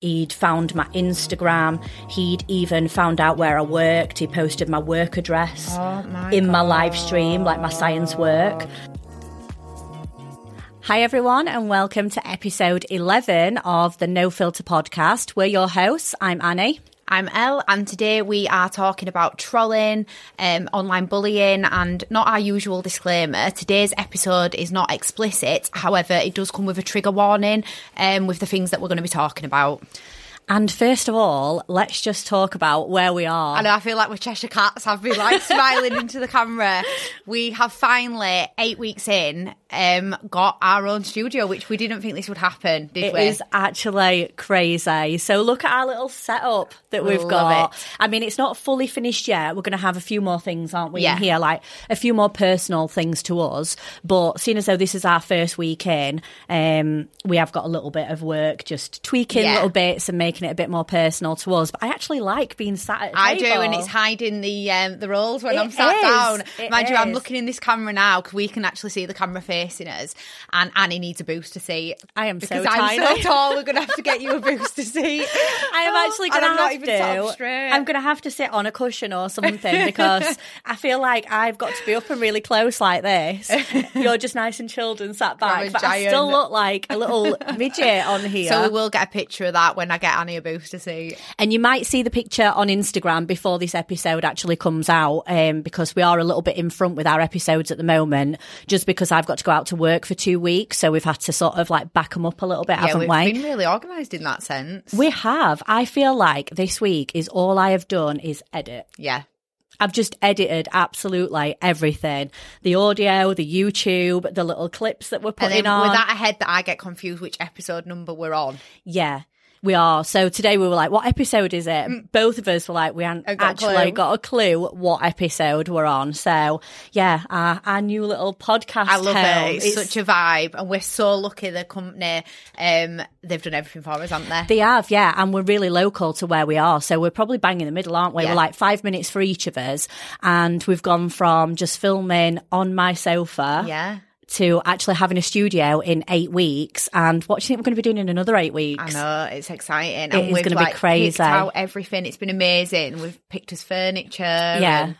He'd found my Instagram. He'd even found out where I worked. He posted my work address Oh my in my live stream, like my science work. Hi, everyone, and welcome to episode 11 of the No Filter podcast. We're your hosts. I'm Annie. I'm El, and today we are talking about trolling, um, online bullying, and not our usual disclaimer. Today's episode is not explicit, however, it does come with a trigger warning um, with the things that we're going to be talking about. And first of all, let's just talk about where we are. I know I feel like we're Cheshire Cats. I've been like smiling into the camera. We have finally, eight weeks in, um, got our own studio, which we didn't think this would happen, did It we? is actually crazy. So look at our little setup that we've Love got. it. I mean, it's not fully finished yet. We're going to have a few more things, aren't we, Yeah. in here? Like a few more personal things to us. But seeing as though this is our first week in, um, we have got a little bit of work just tweaking Yeah. little bits and making it a bit more personal to us. But I actually like being sat at I do, and it's hiding the um, the roles when It I'm sat is. down. It Mind you, I'm looking in this camera now because we can actually see the camera facing and Annie needs a booster seat. I am so because I'm so tall. We're gonna have to get you a booster seat. I am actually Oh, and going to I'm not have even to. straight. I'm going to have to sit on a cushion or something because I feel like I've got to be up and really close like this. You're just nice and chilled and sat back, but I still look like a little midget on here. So we will get a picture of that when I get Annie a booster seat. And you might see the picture on Instagram before this episode actually comes out, um, because we are a little bit in front with our episodes at the moment, just because I've got to go out to work for two weeks. So we've had to sort of like back them up a little bit, Yeah, haven't we've we? been really organised in that sense. we have. I feel like this week is all I have done is edit. yeah. I've just edited absolutely everything. The audio, the YouTube, the little clips that we're And putting then on. with that ahead, that I get confused which episode number we're on. Yeah. We are. So today we were like, what episode is it? Both of us were like, we hadn't got actually clue. got a clue what episode we're on. So yeah, our, our new little podcast. I love home. it. It's, such a vibe, and we're so lucky. The company, um, they've done everything for us, haven't they? They have, yeah, and we're really local to where we are, so we're probably bang in the middle, aren't we? Yeah. We're like five minutes for each of us, and we've gone from just filming on my sofa, yeah. To actually having a studio in eight weeks. And what do you think we're going to be doing in another eight weeks? I know it's exciting. It and is gonna be like, crazy. Picked out everything. It's been amazing. We've picked us furniture. Yeah. and-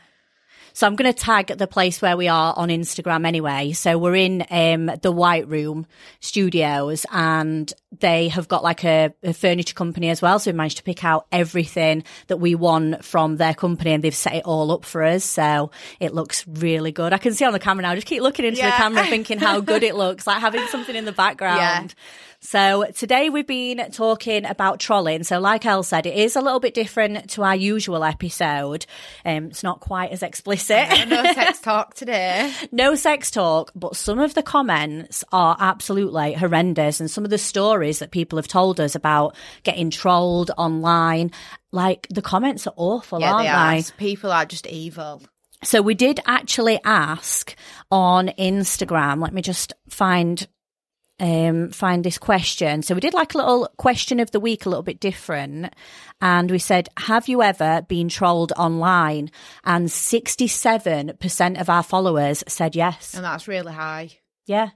So I'm going to tag the place where we are on Instagram anyway. So we're in um, the White Room Studios, and they have got like a, a furniture company as well. So we managed to pick out everything that we want from their company, and they've set it all up for us. So it looks really good. I can see on the camera now. I just keep looking into the camera, thinking how good it looks, like having something in the background. So today we've been talking about trolling. So like El said, it is a little bit different to our usual episode. Um, it's not quite as explicit. no sex talk today. no sex talk, but some of the comments are absolutely horrendous. And some of the stories that people have told us about getting trolled online, like the comments are awful, Yeah, aren't they are. People are just evil. so we did actually ask on Instagram. Let me just find um find this question. So we did like a little question of the week a little bit different and we said have you ever been trolled online and 67% of our followers said yes. And that's really high. Yeah.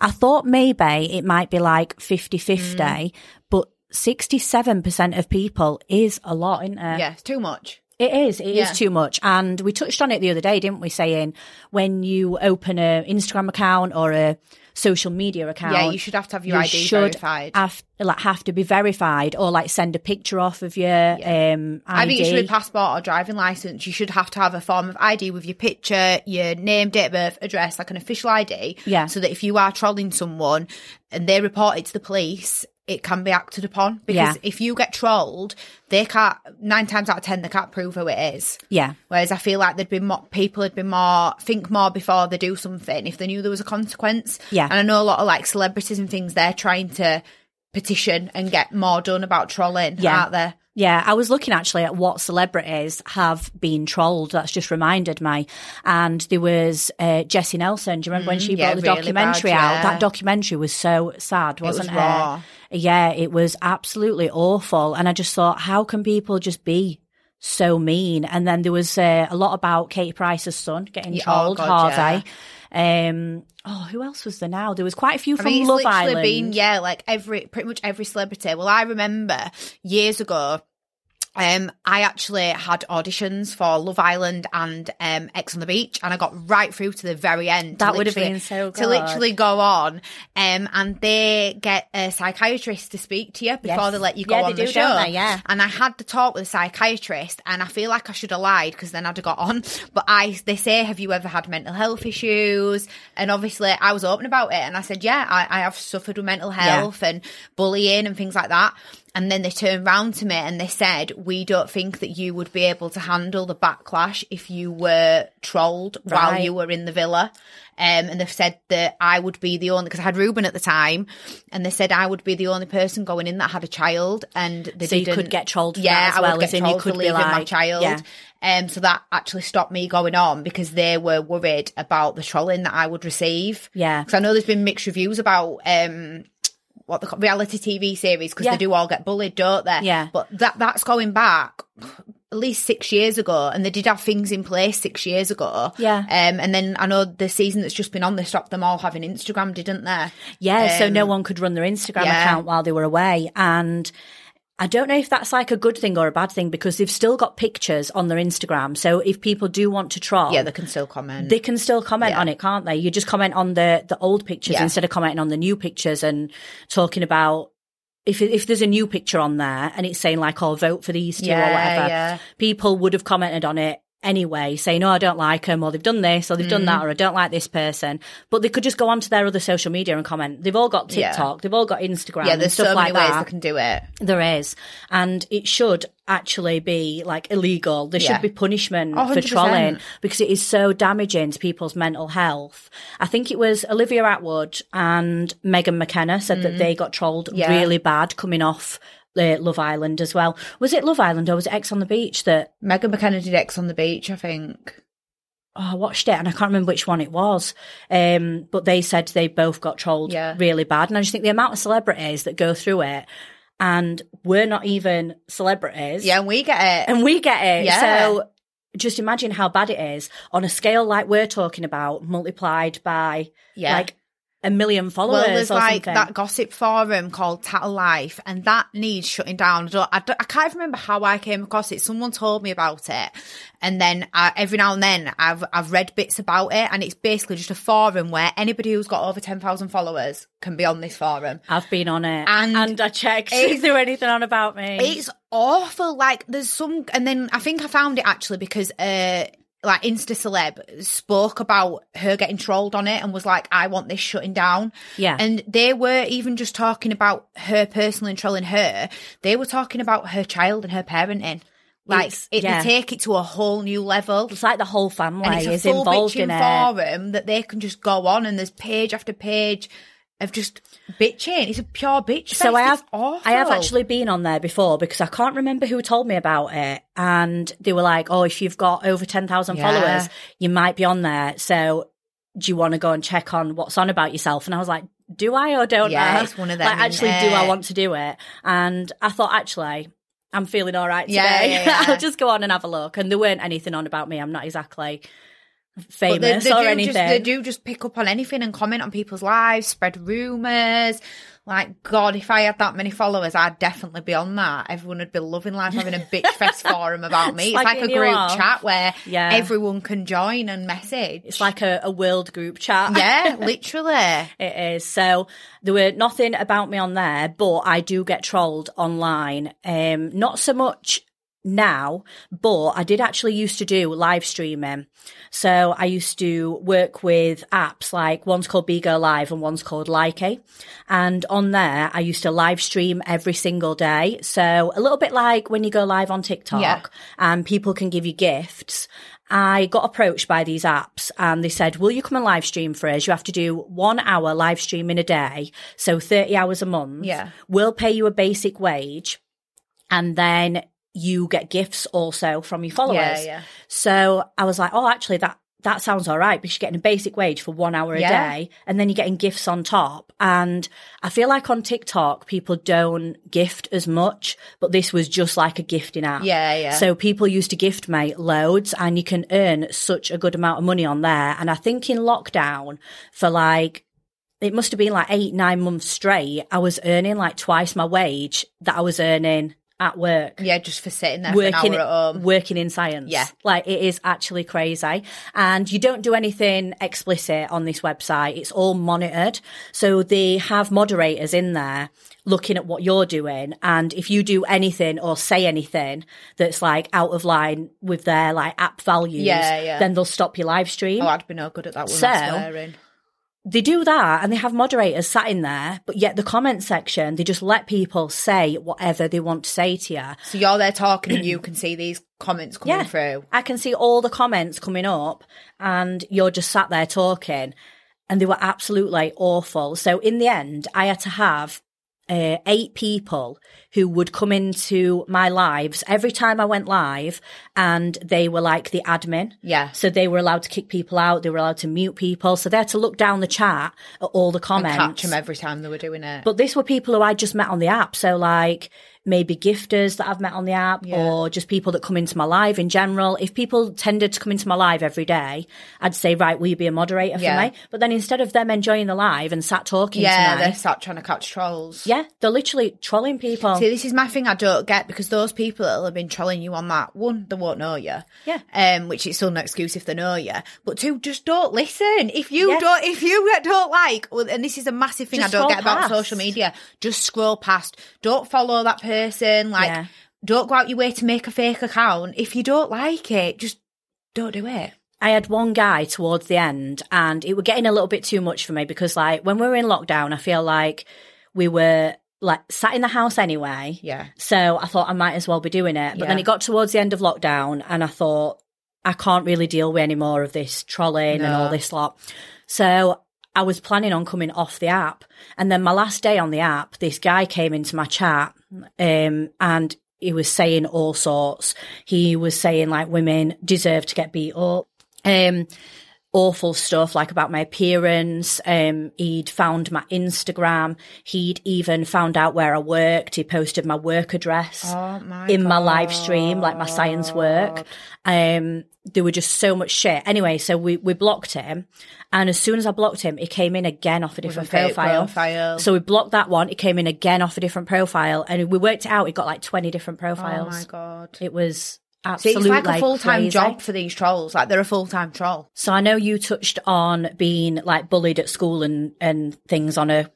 I thought maybe it might be like 50-50, Mm. but 67% of people is a lot, isn't it? Yeah, it's too much. It is. It is Yeah. too much. And we touched on it the other day, didn't we? Saying when you open an Instagram account or a social media account, Yeah, you should have to have your you ID should verified. Have, like have to be verified or like send a picture off of your um, ID. I think it should be passport or driving license. You should have to have a form of ID with your picture, your name, date of birth, address, like an official ID. Yeah. So that if you are trolling someone and they report it to the police, it can be acted upon. Because Yeah. if you get trolled, they can't, nine times out of ten, they can't prove who it is. yeah, Whereas I feel like there'd been more people had been more think more before they do something if they knew there was a consequence. Yeah. And I know a lot of like celebrities and things they're trying to petition and get more done about trolling, Yeah. aren't they? Yeah, I was looking actually at what celebrities have been trolled. That's just reminded me. And there was uh, Jesy Nelson. Do you remember when she Mm, yeah, brought the really documentary bad, out? yeah. That documentary was so sad, was wasn't it? raw. Yeah, it was absolutely awful. And I just thought, how can people just be so mean? And then there was uh, a lot about Katie Price's son getting Yeah, oh trolled, God, Harvey. Um, oh, who else was there now? There was quite a few I from mean, it's Love Island. been yeah, like every pretty much every celebrity. Well, I remember years ago. Um, I actually had auditions for Love Island and um, Ex on the Beach, and I got right through to the very end. That would have been so good. to literally go on. Um, and they get a psychiatrist to speak to you before Yes. they let you go Yeah, on the show. they? Yeah. And I had the talk with a psychiatrist, and I feel like I should have lied because then I'd have got on. But I, they say, "Have you ever had mental health issues?" And obviously, I was open about it, and I said, "Yeah, I, I have suffered with mental health and bullying and things like that." And then they turned round to me and they said, "We don't think that you would be able to handle the backlash if you were trolled while you were in the villa." Um, and they've said that I would be the only because I had Ruben at the time, and they said I would be the only person going in that had a child, and they So didn't. could get trolled for yeah, I well, would get as in you trolled could for be leaving my child. yeah. Um, so that actually stopped me going on because they were worried about the trolling that I would receive. Yeah. because I know there's been mixed reviews about um what the reality TV series because Yeah. they do all get bullied, don't they? Yeah. But that that's going back at least six years ago, and they did have things in place six years ago. Yeah. Um, and then I know the season that's just been on, they stopped them all having Instagram, didn't they? Yeah, so no Um, one could run their Instagram yeah. account while they were away. And I don't know if that's like a good thing or a bad thing because they've still got pictures on their Instagram. So if people do want to troll, Yeah, they can still comment. they can still comment Yeah. on it, can't they? You just comment on the the old pictures Yeah. instead of commenting on the new pictures and talking about if if there's a new picture on there and it's saying like, "Oh, vote for these two Yeah, or whatever," people would have commented on it anyway, saying, "Oh, I don't like them," or "They've done this," or "They've done Mm. that," or "I don't like this person." But they could just go onto their other social media and comment. They've all got Yeah. TikTok, they've all got Instagram, yeah, and there's stuff so like many ways that. they can do it. There is, and it should actually be like illegal. There Yeah. should be punishment Oh, for 100%. trolling because it is so damaging to people's mental health. I think it was Olivia Attwood and Megan McKenna said that they got trolled Mm. Yeah. really bad coming off the Love Island as well. Was it Love Island or was it Ex on the Beach that Megan McKenna did Ex on the beach, I think. oh, I watched it and I can't remember which one it was. Um, but they said they both got trolled Yeah. really bad. And I just think the amount of celebrities that go through it and we're not even celebrities. Yeah, and we get it. and we get it. Yeah. So just imagine how bad it is on a scale like we're talking about, multiplied by Yeah. like a million followers Well, there's like something. that gossip forum called Tattle Life, and that needs shutting down. I, don't, I, don't- I can't even remember how I came across it. Someone told me about it, and then I, every now and then I've I've read bits about it, and it's basically just a forum where anybody who's got over ten thousand followers can be on this forum. I've been on it And and, I checked Is there anything on about me. It's awful. Like there's some, and then I think I found it actually because uh like Insta celeb spoke about her getting trolled on it and was like, I want this shutting down. Yeah. And they were even just talking about her personally and trolling her. They were talking about her child and her parenting. Like It's- it, yeah. they take it to a whole new level. It's like the whole family And it's a is involved in it. forum that they can just go on and there's page after page of just bitching. It's a pure bitch. So fest. I have, I have actually been on there before because I can't remember who told me about it, and they were like, "Oh, if you've got over ten thousand Yeah. followers, you might be on there. So, do you want to go and check on what's on about yourself?" And I was like, "Do I or don't Yeah, I?" it's one of them, Like, actually, do I want to do it? And I thought, actually. I'm feeling all right today. Yeah, yeah, yeah. I'll just go on and have a look. And there weren't anything on about me. I'm not exactly famous they, they or anything. Just, they do just pick up on anything and comment on people's lives, spread rumours. Like, God, if I had that many followers, I'd definitely be on that. Everyone would be loving life having a bitch fest forum about me. It's like, a group off. chat where Yeah. everyone can join and message. It's like a, a world group chat. yeah, literally. It is. So there were nothing about me on there, but I do get trolled online. Um, not so much now, but I did actually used to do live streaming. So I used to work with apps like one's called Be Bigo Live and one's called Likee. And on there, I used to live stream every single day. So a little bit like when you go live on TikTok Yeah. and people can give you gifts. I got approached by these apps and they said, will you come and live stream for us? You have to do one hour live stream in a day. So 30 hours a month. Yeah. We'll pay you a basic wage and then you get gifts also from your followers. Yeah, yeah. So I was like, oh, actually that, that sounds all right because you're getting a basic wage for one hour a Yeah. day and then you're getting gifts on top. And I feel like on TikTok, people don't gift as much, but this was just like a gifting app. Yeah, yeah. So people used to gift me loads and you can earn such a good amount of money on there. And I think in lockdown for like, it must have been like eight, nine months straight, I was earning like twice my wage that I was earning at work Yeah, just for sitting there working for an hour at home. working in science. Yeah. like it is actually crazy. And you don't do anything explicit on this website. It's all monitored. So they have moderators in there looking at what you're doing. And if you do anything or say anything that's like out of line with their like app values, Yeah, yeah. then they'll stop your live stream Oh, I'd be no good at that with So-. They do that and they have moderators sat in there, but yet the comment section, they just let people say whatever they want to say to you. So you're there talking and you can see these comments coming Yeah. through. I can see all the comments coming up and you're just sat there talking and they were absolutely awful. So in the end, I had to have uh, eight people who would come into my lives every time I went live and they were like the admin. Yeah. So they were allowed to kick people out. They were allowed to mute people. So they had to look down the chat at all the And comments. catch them every time they were doing it. But these were people who I just met on the app. So like maybe gifters that I've met on the app Yeah. or just people that come into my live in general. If people tended to come into my live every day, I'd say, right, will you be a moderator Yeah. for me? But then instead of them enjoying the live and sat talking yeah, to they me, start trying to catch trolls. yeah, they're literally trolling people. See, this is my thing I don't get because those people that have been trolling you on that one, they won't know you. Yeah. Um, which is still no excuse if they know you. But two, just don't listen. If you Yeah. don't, if you don't like, and this is a massive thing Just I don't get about social media. Just scroll past. Don't follow that person. Like, Yeah. don't go out your way to make a fake account. If you don't like it, just don't do it. I had one guy towards the end and it was getting a little bit too much for me because like when we were in lockdown, I feel like we were like sat in the house anyway. Yeah. So I thought I might as well be doing it. But then it got towards the end of lockdown and I thought I can't really deal with any more of this trolling and all this lot. So I was planning on coming off the app. And then my last day on the app, this guy came into my chat um, and he was saying all sorts. He was saying like women deserve to get beat up. Um, awful stuff like about my appearance. Um, he'd found my Instagram. He'd even found out where I worked. He posted my work address Oh my in my live stream, like my science work. Um, there were just so much shit. Anyway, so we, we blocked him. And as soon as I blocked him, he came in again off a different profile. profile. So we blocked that one. He came in again off a different profile. And we worked it out. It got like 20 different Oh profiles. my god. It was See, it's like a full time job for these trolls. Like they're a full time troll. So I know you touched on being like bullied at school and and things on a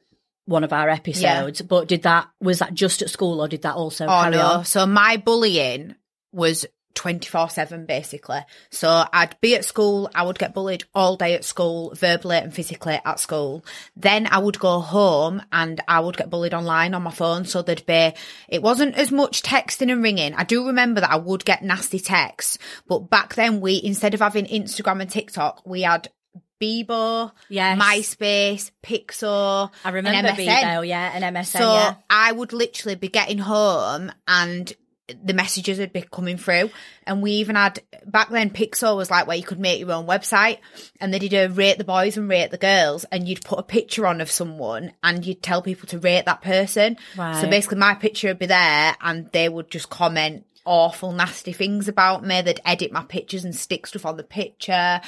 one of our episodes, but did that was that just at school or did that also Oh no! on? So my bullying was twenty four seven basically. So I'd be at school, I would get bullied all day at school, verbally and physically at school. Then I would go home and I would get bullied online on my phone. So there'd be it wasn't as much texting and ringing. I do remember that I would get nasty texts, but back then we instead of having Instagram and TikTok, we had Bebo, Yes. MySpace, Piczo. I remember. Bebo, yeah, and MSN, So yeah. I would literally be getting home and the messages would be coming through. And we even had back then Piczo was like where you could make your own website and they did a rate the boys and rate the girls and you'd put a picture on of someone and you'd tell people to rate that person. So basically my picture would be there and they would just comment awful nasty things about me. They'd edit my pictures and stick stuff on the picture.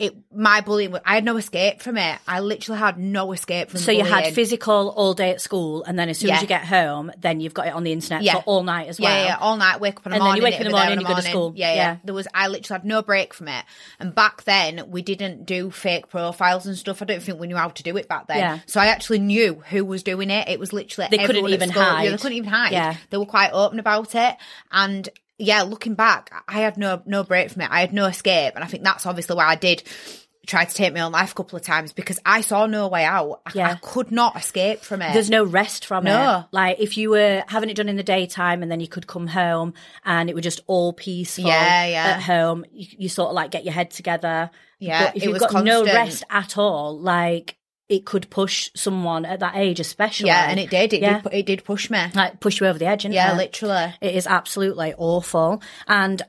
It my bullying I had no escape from it. I literally had no escape from it. So you had physical all day at school, and then as soon Yeah. as you get home, then you've got it on the internet Yeah. for all night as well. Yeah, yeah, all night, wake up in the And then you wake up in the morning, you go to school. Yeah, yeah, Yeah. There was, I literally had no break from it. And back then, we didn't do fake profiles and stuff. I don't think we knew how to do it back then. Yeah. So I actually knew who was doing it. It was literally They couldn't even school. Yeah, they couldn't even hide. Yeah. They were quite open about it. And yeah, looking back, I had no no break from it. I had no escape. And I think that's obviously why I did try to take my own life a couple of times because I saw no way out. I, Yeah. I could not escape from it. There's no rest from No. it. Like if you were having it done in the daytime and then you could come home and it was just all peaceful Yeah, yeah. at home, you, you sort of like get your head together. Yeah, But if you've was got no rest at all, like it could push someone at that age, especially. yeah, and it did. It Yeah. did. It did push me. like push you over the edge, Yeah, it? literally. It is absolutely awful. And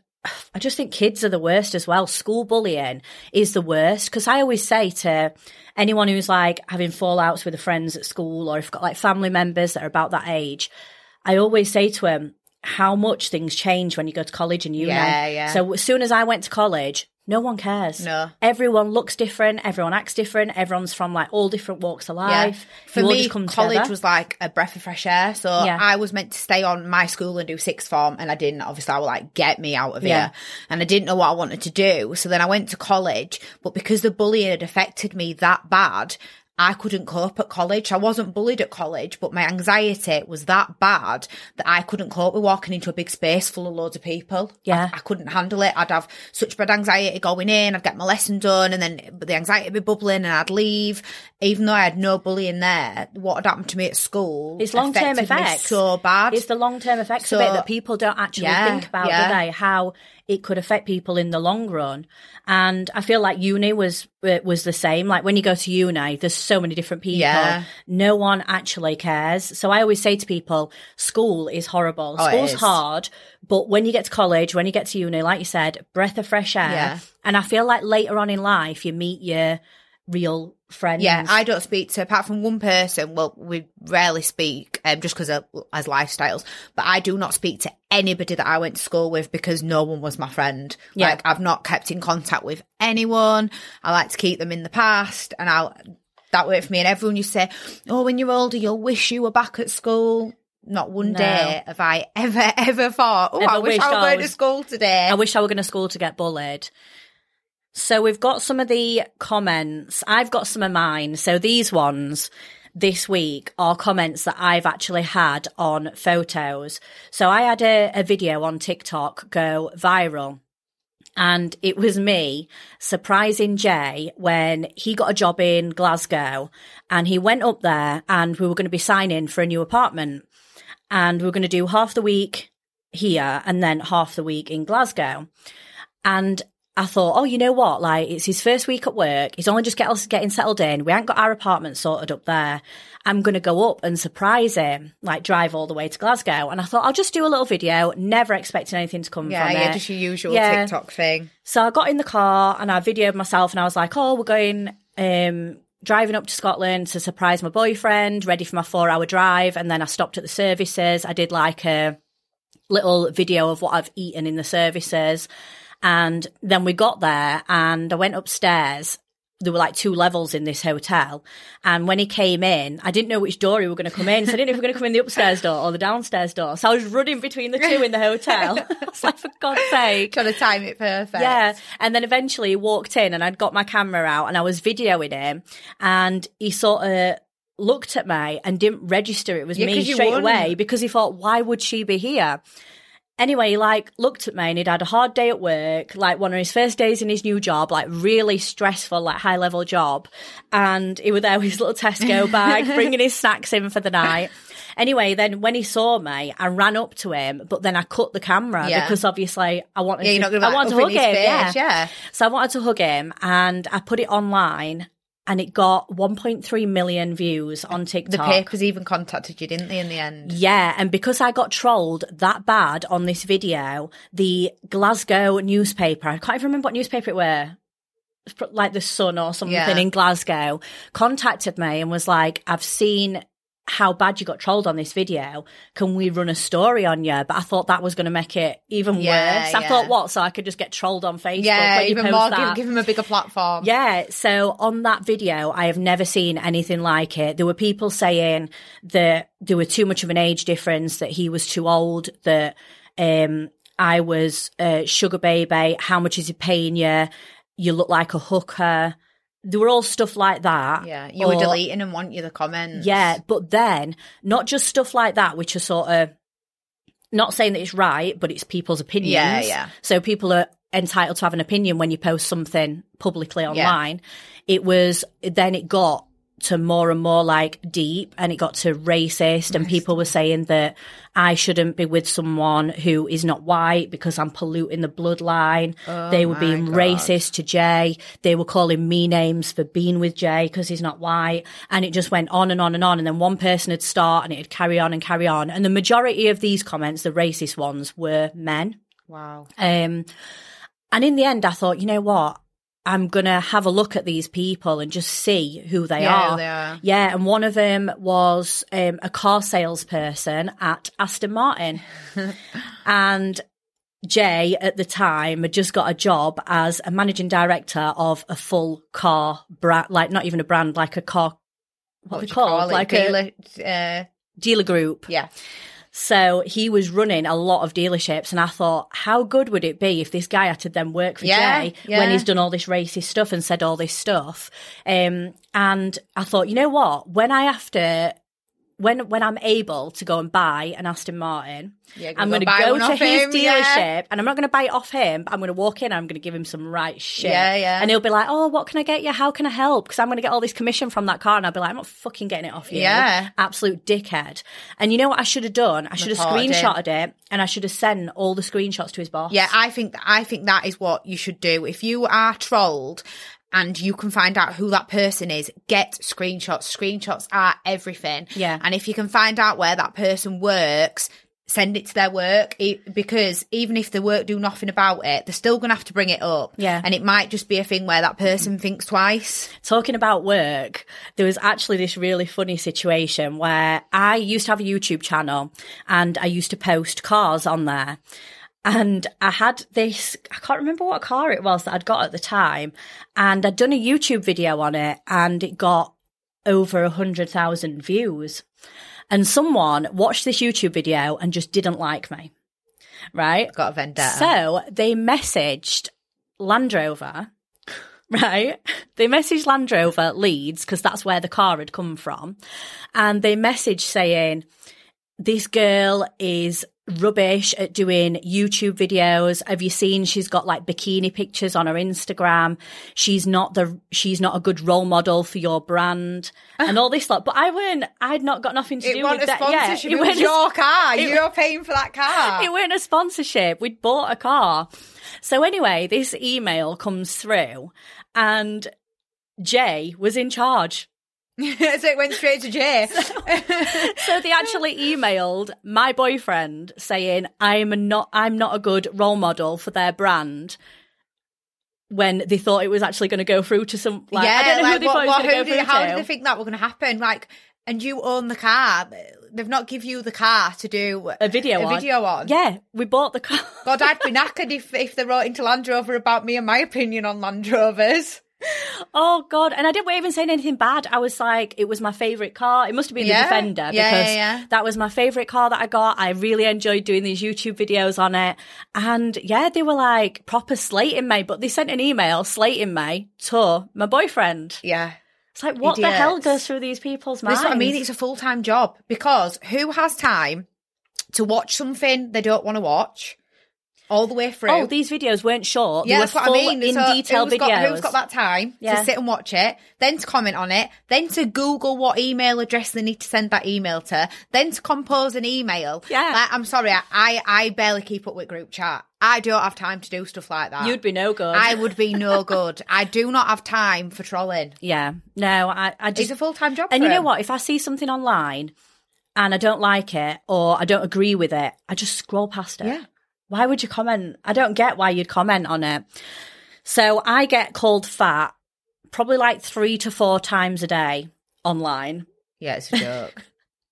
I just think kids are the worst as well. School bullying is the worst because I always say to anyone who's like having fallouts with friends at school or if got like family members that are about that age, I always say to them how much things change when you go to college and uni. Yeah, yeah. So as soon as I went to college, no one cares. No. Everyone looks different. Everyone acts different. Everyone's from like all different walks of life. For You me, college together. was like a breath of fresh air. So Yeah. I was meant to stay on my school and do sixth form, and I didn't. Obviously, I was like, get me out of Yeah. here. And I didn't know what I wanted to do. So then I went to college, but because the bullying had affected me that bad, I couldn't cope at college. I wasn't bullied at college, but my anxiety was that bad that I couldn't cope with walking into a big space full of loads of people. Yeah. I, I couldn't handle it. I'd have such bad anxiety going in. I'd get my lesson done, and then the anxiety would be bubbling, and I'd leave. Even though I had no bullying there, what had happened to me at school? It's long term effects. so bad. It's the long term effects So- of it that people don't actually Yeah, think about, yeah. do they? How it could affect people in the long run. And I feel like uni was uh, was the same. Like when you go to uni, there's so many different people. Yeah. No one actually cares. So I always say to people, school is horrible. Oh, School's is. hard, but when you get to college, when you get to uni, like you said, breath of fresh air. Yeah. And I feel like later on in life, you meet your real friends. Yeah, I don't speak to apart from one person. Well, we rarely speak, um, just because of as lifestyles. But I do not speak to anybody that I went to school with because no one was my friend. Yeah. Like I've not kept in contact with anyone. I like to keep them in the past, and I'll that worked for me. And everyone you say, "Oh, when you're older, you'll wish you were back at school." Not one No. day have I ever ever thought, "Oh, I wish I was going to school today." I wish I were going to school to get bullied. So we've got some of the comments. I've got some of mine. So these ones this week are comments that I've actually had on photos. So I had a, a video on TikTok go viral. And it was me surprising Jay when he got a job in Glasgow and he went up there and we were going to be signing for a new apartment and we were going to do half the week here and then half the week in Glasgow. And I thought, oh, you know what? Like, it's his first week at work. He's only just get us getting settled in. We ain't got our apartment sorted up there. I'm going to go up and surprise him, like drive all the way to Glasgow. And I thought, I'll just do a little video, never expecting anything to come yeah, from yeah, it. just your usual Yeah. TikTok thing. So I got in the car and I videoed myself and I was like, oh, we're going, um, driving up to Scotland to surprise my boyfriend, ready for my four hour drive. And then I stopped at the services. I did like a little video of what I've eaten in the services. And then we got there and I went upstairs. There were like two levels in this hotel. And when he came in, I didn't know which door he were going to come in. So I didn't know if we were going to come in the upstairs door or the downstairs door. So I was running between the two in the hotel. I was like, for God's sake. Trying to time it perfect. Yeah. And then eventually he walked in and I'd got my camera out and I was videoing him and he sort of looked at me and didn't register it was Yeah, me straight away because he thought, why would she be here? Anyway, he like looked at me and he'd had a hard day at work, like one of his first days in his new job, like really stressful, like high level job. And he was there with his little Tesco bag, bringing his snacks in for the night. Anyway, then when he saw me, I ran up to him, but then I cut the camera Yeah. because obviously I wanted Yeah, to, you're not gonna, I wanted to hug him. yeah. yeah. So I wanted to hug him and I put it online and it got 1.3 million views on TikTok. The papers even contacted you, didn't they, in the end? Yeah, and because I got trolled that bad on this video, the Glasgow newspaper, I can't even remember what newspaper it were, like the Sun or something Yeah. in Glasgow, contacted me and was like, I've seen how bad you got trolled on this video. Can we run a story on you? But I thought that was going to make it even Yeah, worse. I yeah. thought, what? So I could just get trolled on Facebook. Yeah, even more, that. give, give him a bigger platform. Yeah, so on that video, I have never seen anything like it. There were people saying that there were too much of an age difference, that he was too old, that um, I was a sugar baby. How much is he paying you? You look like a hooker. There were all stuff like that. Yeah, you were deleting and weren't you, the comments? yeah, but then not just stuff like that, which are sort of not saying that it's right, but it's people's opinions. Yeah, yeah. So people are entitled to have an opinion when you post something publicly online. It was then it got to more and more like deep and it got to racist and people were saying that I shouldn't be with someone who is not white because I'm polluting the bloodline. they were Oh being God. racist to Jay. They were calling me names for being with Jay because he's not white. And it just went on and on and on. And then one person would start and it'd carry on and carry on. And the majority of these comments, the racist ones, were men. Wow. Um, and in the end, I thought, you know what? I'm going to have a look at these people and just see who they Yeah, are. they are. Yeah. And one of them was um, a car salesperson at Aston Martin. and Jay at the time had just got a job as a managing director of a full car brand, like not even a brand, like a car, what, What they call it? like a Dealer, uh, dealer group. yeah. So he was running a lot of dealerships, and I thought, how good would it be if this guy had to then work for Yeah, Jay yeah. when he's done all this racist stuff and said all this stuff? Um, and I thought, you know what? When I have to, when when I'm able to go and buy an Aston Martin, Yeah, I'm go going to go to his him, dealership, yeah. and I'm not going to buy it off him. But I'm going to walk in, and I'm going to give him some right shit. Yeah, yeah. And he'll be like, "Oh, what can I get you? How can I help? Because I'm going to get all this commission from that car." And I'll be like, "I'm not fucking getting it off you, Yeah. absolute dickhead." And you know what I should have done? I should have screenshotted it, and I should have sent all the screenshots to his boss. Yeah, I think I think that is what you should do. If you are trolled and you can find out who that person is, get screenshots. Screenshots are everything. Yeah. And if you can find out where that person works, send it to their work e- because even if the work do nothing about it, they're still going to have to bring it up. Yeah. And it might just be a thing where that person thinks twice. Talking about work, there was actually this really funny situation where I used to have a YouTube channel and I used to post cars on there. And I had this, I can't remember what car it was that I'd got at the time. And I'd done a YouTube video on it and it got over a hundred thousand views. And someone watched this YouTube video and just didn't like me. Right? Got a vendetta. So they messaged Land Rover, right? They messaged Land Rover Leeds because that's where the car had come from. And they messaged saying, this girl is rubbish at doing YouTube videos. Have you seen she's got like bikini pictures on her Instagram? She's not the she's not a good role model for your brand ah. and all this lot. But I weren't I'd not got nothing to it do with a that. Yeah, sponsorship. it weren't was a your car. it- You're paying for that car. it weren't a sponsorship. We'd bought a car. So anyway, this email comes through and Jay was in charge. so it went straight to Jay. So they actually emailed my boyfriend saying I'm not I'm not a good role model for their brand when they thought it was actually going to go through to some like I don't know who they what- thought it was going to who go did- through how did they think that were going to happen? Like, and you own the car. They've not give you the car to do a video a on. video on. Yeah, we bought the car. God, I'd be knackered if if they wrote into Land Rover about me and my opinion on Land Rovers. Oh god! And I didn't even say anything bad. I was like, it was my favorite car. It must have been Yeah. the Defender Yeah, because yeah, that was my favorite car that I got. I really enjoyed doing these YouTube videos on it. And yeah, they were like proper slating me, but they sent an email slating me to my boyfriend. Yeah. It's like, what the hell goes through these people's minds? That's what I mean. It's a full time job because who has time to watch something they don't want to watch all the way through? oh, these videos weren't short. yeah, they were that's what full I mean. in So detail who's videos. Got, who's got that time Yeah. to sit and watch it, then to comment on it, then to Google what email address they need to send that email to, then to compose an email? Yeah. Like, I'm sorry, I, I I barely keep up with group chat. I don't have time to do stuff like that. You'd be no good. I would be no good. I do not have time for trolling. yeah, no, I, I just It's a full time job. And you know what? If I see something online and I don't like it or I don't agree with it, I just scroll past it. Yeah. Why would you comment? I don't get why you'd comment on it. So I get called fat probably like three to four times a day online. Yeah, it's a joke.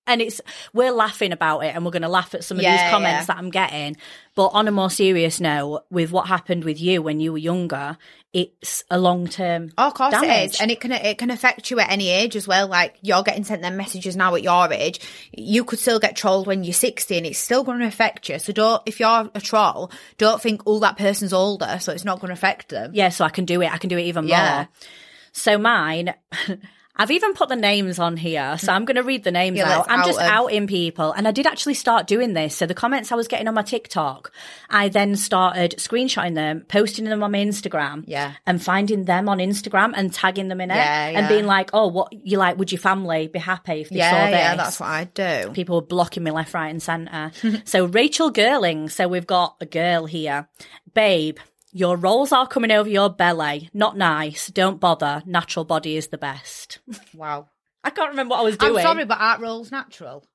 And it's we're laughing about it and we're gonna laugh at some of Yeah, these comments yeah. that I'm getting. But on a more serious note, with what happened with you when you were younger, it's a long term Oh, of course it damage. is, and it can it can affect you at any age as well. Like you're getting sent them messages now at your age, you could still get trolled when you're 60, and it's still going to affect you. So don't, if you're a troll, don't think, oh, that person's older, so it's not going to affect them. yeah, so I can do it. I can do it even Yeah. more. So mine, I've even put the names on here. So I'm going to read the names Yeah, out. I'm out just them. outing people. And I did actually start doing this. So the comments I was getting on my TikTok, I then started screenshotting them, posting them on my Instagram. Yeah. And finding them on Instagram and tagging them in it. Yeah, And being like, oh, what you like, would your family be happy if they saw Yeah, this? yeah, that's what I do. people were blocking me left, right, and centre. so Rachel Girling. So we've got a girl here, babe. Your rolls are coming over your belly. Not nice. Don't bother. Natural body is the best. Wow. I can't remember what I was doing. I'm sorry, but art rolls natural.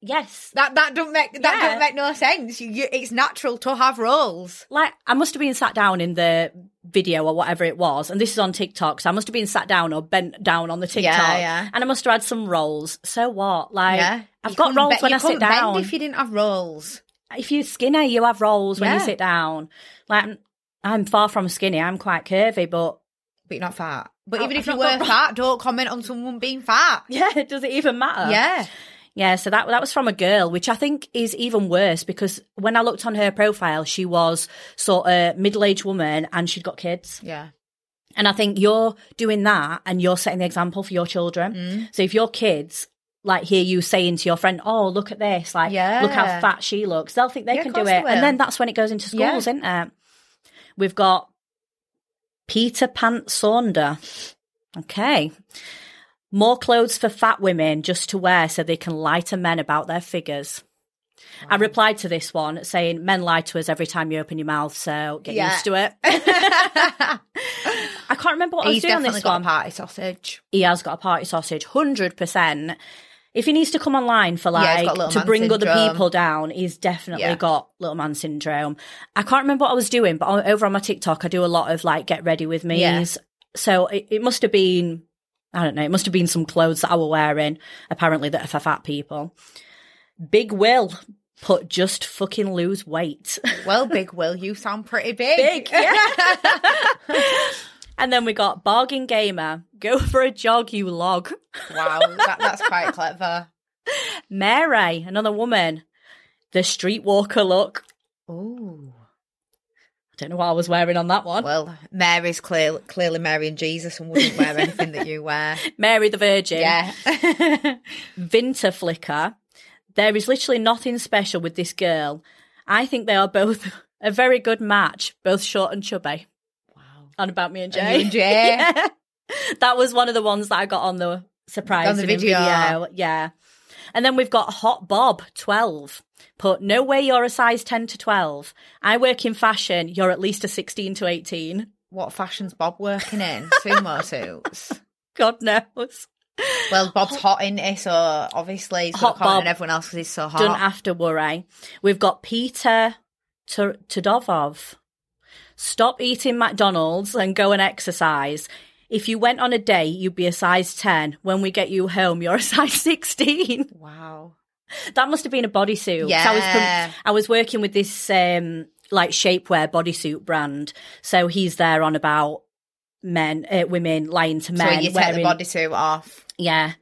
yes. That that don't make that Yeah. don't make no sense. You, you, it's natural to have rolls. Like I must have been sat down in the video or whatever it was, and this is on TikTok, so I must have been sat down or bent down on the TikTok, Yeah, yeah. and I must have had some rolls. So what? Like yeah, I've You got rolls be- when I sit down. If you didn't have rolls, if you're skinny, you have rolls when you sit down. Like I'm, far from skinny. I'm quite curvy, but but you're not fat. But Oh, even if you were fat, don't comment on someone being fat. yeah, does it even matter? Yeah, Yeah, so that that was from a girl, which I think is even worse because when I looked on her profile, she was sort of middle aged woman and she'd got kids. yeah, And I think you're doing that and you're setting the example for your children. Mm. So if your kids like hear you saying to your friend, "Oh, look at this! Like, Yeah. look how fat she looks," they'll think they Yeah, can do it, and then that's when it goes into schools, Yeah. isn't it? We've got Peter Pant Saunder. Okay. More clothes for fat women just to wear so they can lie to men about their figures. I replied to this one saying, Men lie to us every time you open your mouth, so get Yeah. used to it. I can't remember what I was He's doing on this got one. a party sausage. He has got a party sausage, 100%. If he needs to come online for like little to bring other people down, he's definitely Yeah. got little man syndrome. I can't remember what I was doing, but on- over on my TikTok, I do a lot of like get ready with me's. Yeah. So it, it must have been, I don't know, it must have been some clothes that I were wearing, apparently that are for fat people. Big Will put just fucking lose weight. Well, Big Will, you sound pretty big. Big, yeah. and then we got Bargain Gamer, go for a jog, you log. wow, that, that's quite clever. Mary, another woman, the streetwalker look. Ooh. I don't know what I was wearing on that one. Well, Mary's clear, clearly Mary and Jesus and wouldn't wear anything that you wear. Mary the Virgin. Yeah. Vinter Flicker. There is literally nothing special with this girl. I think they are both a very good match, both short and chubby. On about me and Jay. and Jay. Yeah. That was one of the ones that I got on the surprise On the video. video. Yeah. And then we've got Hot Bob 12. Put no way you're a size 10 to 12. I work in fashion. You're at least a 16 to 18. What fashion's Bob working in? Sumo suits. God knows. Well, Bob's hot in it, so obviously he's Hot got comment on Bob. everyone else because he's so hot. Don't have to worry. We've got Peter T- Todovov. Stop eating McDonald's and go and exercise. If you went on a date, you'd be a size 10. When we get you home, you're a size 16. wow. That must have been a bodysuit. 'cause I was Yeah. I was working with this um like shapewear bodysuit brand. So he's there on about men, uh, women lying to men. So you take wearing, the bodysuit off. Yeah.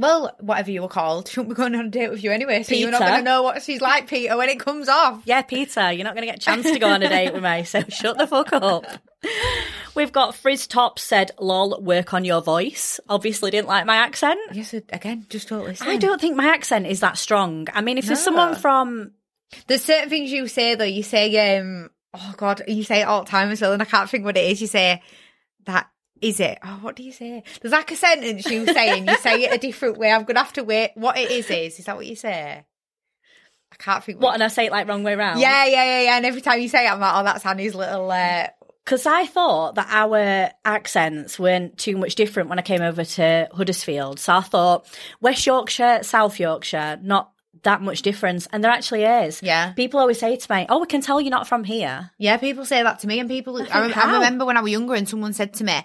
Well, whatever you were called, shouldn't be going on a date with you anyway. So you're not going to know what she's like, Peter, when it comes off. Yeah, Peter, you're not going to get a chance to go on a date with me, so shut the fuck up. We've got Frizz Top said, lol, work on your voice. Obviously didn't like my accent. Yes, again, just totally. I don't think my accent is that strong. I mean, if there's someone from, There's certain things you say though. You say, um, oh god, you say it all the time as well, and I can't think what it is. You say that is it? Oh, what do you say? There's like a sentence you say, saying. you say it a different way. I'm gonna have to wait. What it is is is that what you say? I can't think. what, and I say it like wrong way round? Yeah, yeah, yeah, yeah. And every time you say it, I'm like, oh, that's Annie's little. Uh, Because I thought that our accents weren't too much different when I came over to Huddersfield. So I thought West Yorkshire, South Yorkshire, not that much difference. And there actually is. Yeah. People always say to me, oh, we can tell you're not from here. yeah, people say that to me, and people. I, think, rem- I remember when I was younger, and someone said to me.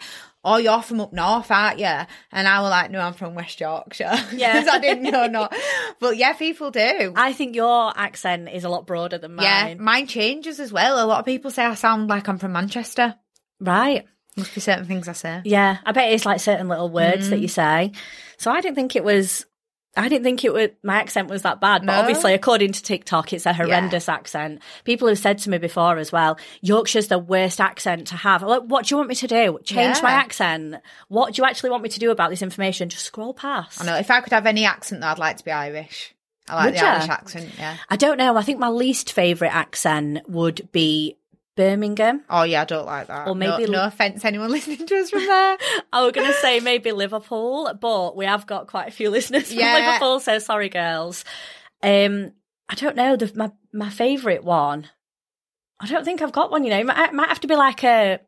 Oh, you're from up north, aren't you? And I was like, no, I'm from West Yorkshire. Yeah. I didn't know not. But yeah, people do. I think your accent is a lot broader than mine. Yeah, mine changes as well. A lot of people say I sound like I'm from Manchester. Right. Must be certain things I say. Yeah. I bet it's like certain little words Mm. that you say. So I didn't think it was. I didn't think it would. My accent was that bad, but No. obviously, according to TikTok, it's a horrendous accent. People have said to me before as well, Yorkshire's the worst accent to have. I'm like, what do you want me to do? Change my accent? What do you actually want me to do about this information? Just scroll past. I know. If I could have any accent, though, I'd like to be Irish. I like Would the? Irish accent. Yeah. I don't know. I think my least favourite accent would be Birmingham. Oh yeah, I don't like that. Or maybe no, no offense, anyone listening to us from there. I was going to say maybe Liverpool, but we have got quite a few listeners from Yeah. Liverpool, so sorry, girls. Um, I don't know the my my favourite one. I don't think I've got one. You know, it might, it might have to be like a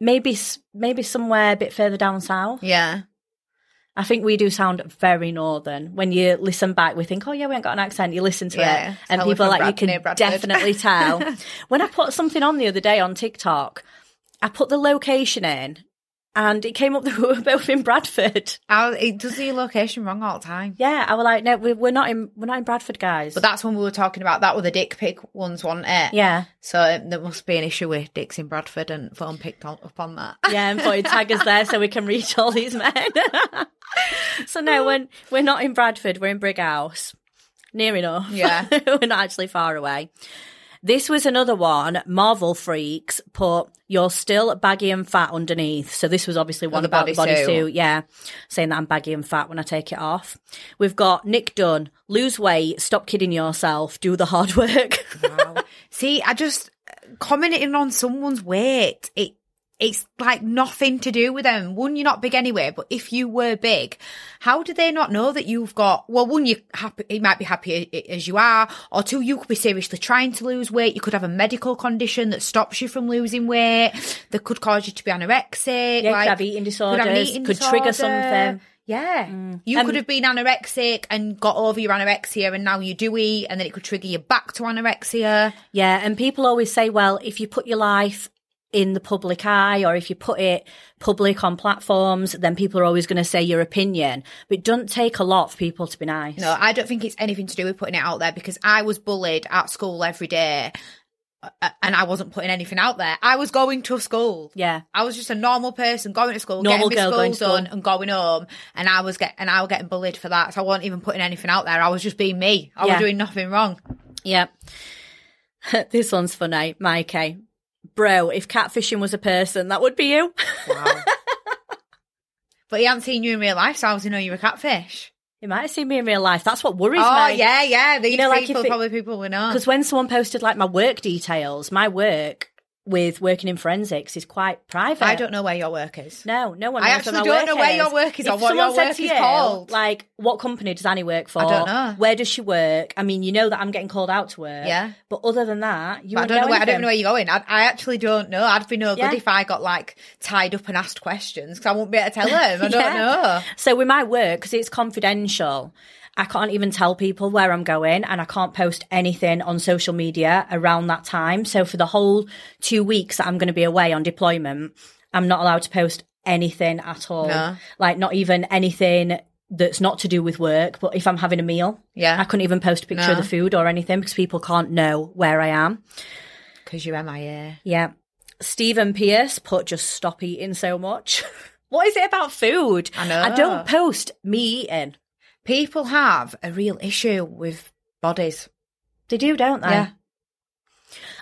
maybe maybe somewhere a bit further down south. yeah. I think we do sound very northern. When you listen back, we think, oh yeah, we ain't got an accent. You listen to Yeah, it, and people are like, you Brad- near can definitely tell. when I put something on the other day on TikTok, I put the location in, and it came up that we were both in Bradford. I, it does your location wrong all the time. Yeah, I was like, no, we- we're not in, we're not in Bradford, guys. But that's when we were talking about that with the dick pic ones, wasn't it? yeah, So um, there must be an issue with dicks in Bradford and phone picked up on that. yeah, and putting taggers there so we can reach all these men. so no, when we're not in Bradford, we're in Brighouse, near enough. Yeah. we're not actually far away. This was another one. Marvel freaks put you're still baggy and fat underneath. So this was obviously one the about the bodysuit. bodysuit. Yeah, saying that I'm baggy and fat when I take it off. We've got Nick Dunn. Lose weight. Stop kidding yourself. Do the hard work. Wow. See, I just commenting on someone's weight. It it's like nothing to do with them. One, you're not big anyway, but if you were big, how do they not know that you've got? Well, one, you happy, you might be happy as you are, or two, you could be seriously trying to lose weight. You could have a medical condition that stops you from losing weight. That could cause you to be anorexic. Yeah, could like, have eating could have an disorders, eating could trigger something. Yeah. You Um, could have been anorexic and got over your anorexia and now you do eat and then it could trigger you back to anorexia. Yeah, and people always say, well, if you put your life in the public eye or if you put it public on platforms, then people are always going to say your opinion. But it doesn't take a lot for people to be nice. No, I don't think it's anything to do with putting it out there because I was bullied at school every day uh, and I wasn't putting anything out there. I was going to school. Yeah. I was just a normal person going to school, Normal getting my school going to done school. and going home and I was get and I was getting bullied for that. So I wasn't even putting anything out there. I was just being me. I Yeah. was doing nothing wrong. Yeah. this one's funny. Mikey. Bro, if catfishing was a person, that would be you. Wow. but he hadn't seen you in real life, so I was to know you were a catfish. He might have seen me in real life. That's what worries me. Oh me. yeah, yeah. These know, like, people if it- probably people we know. Because when someone posted like my work details, my work with working in forensics is quite private. I don't know where your work is. No, no one. I actually don't know where is. your work is If or what someone your said work is you, called. Like, what company does Annie work for? I don't know. Where does she work? I mean, you know that I'm getting called out to work. Yeah. But other than that, you I don't know. Where, I don't know where you're going. I, I actually don't know. I'd be no good Yeah. if I got like tied up and asked questions because I won't be able to tell them. I don't Yeah. know. So with my work, because it's confidential, I can't even tell people where I'm going and I can't post anything on social media around that time. So for the whole two weeks that I'm going to be away on deployment, I'm not allowed to post anything at all. No. Like not even anything that's not to do with work, but if I'm having a meal, Yeah. I couldn't even post a picture of the food or anything because people can't know where I am. Because you're MIA. Yeah. Stephen Pierce put just stop eating so much. what is it about food? I know. I don't post me eating. People have a real issue with bodies. They do, don't they? Yeah.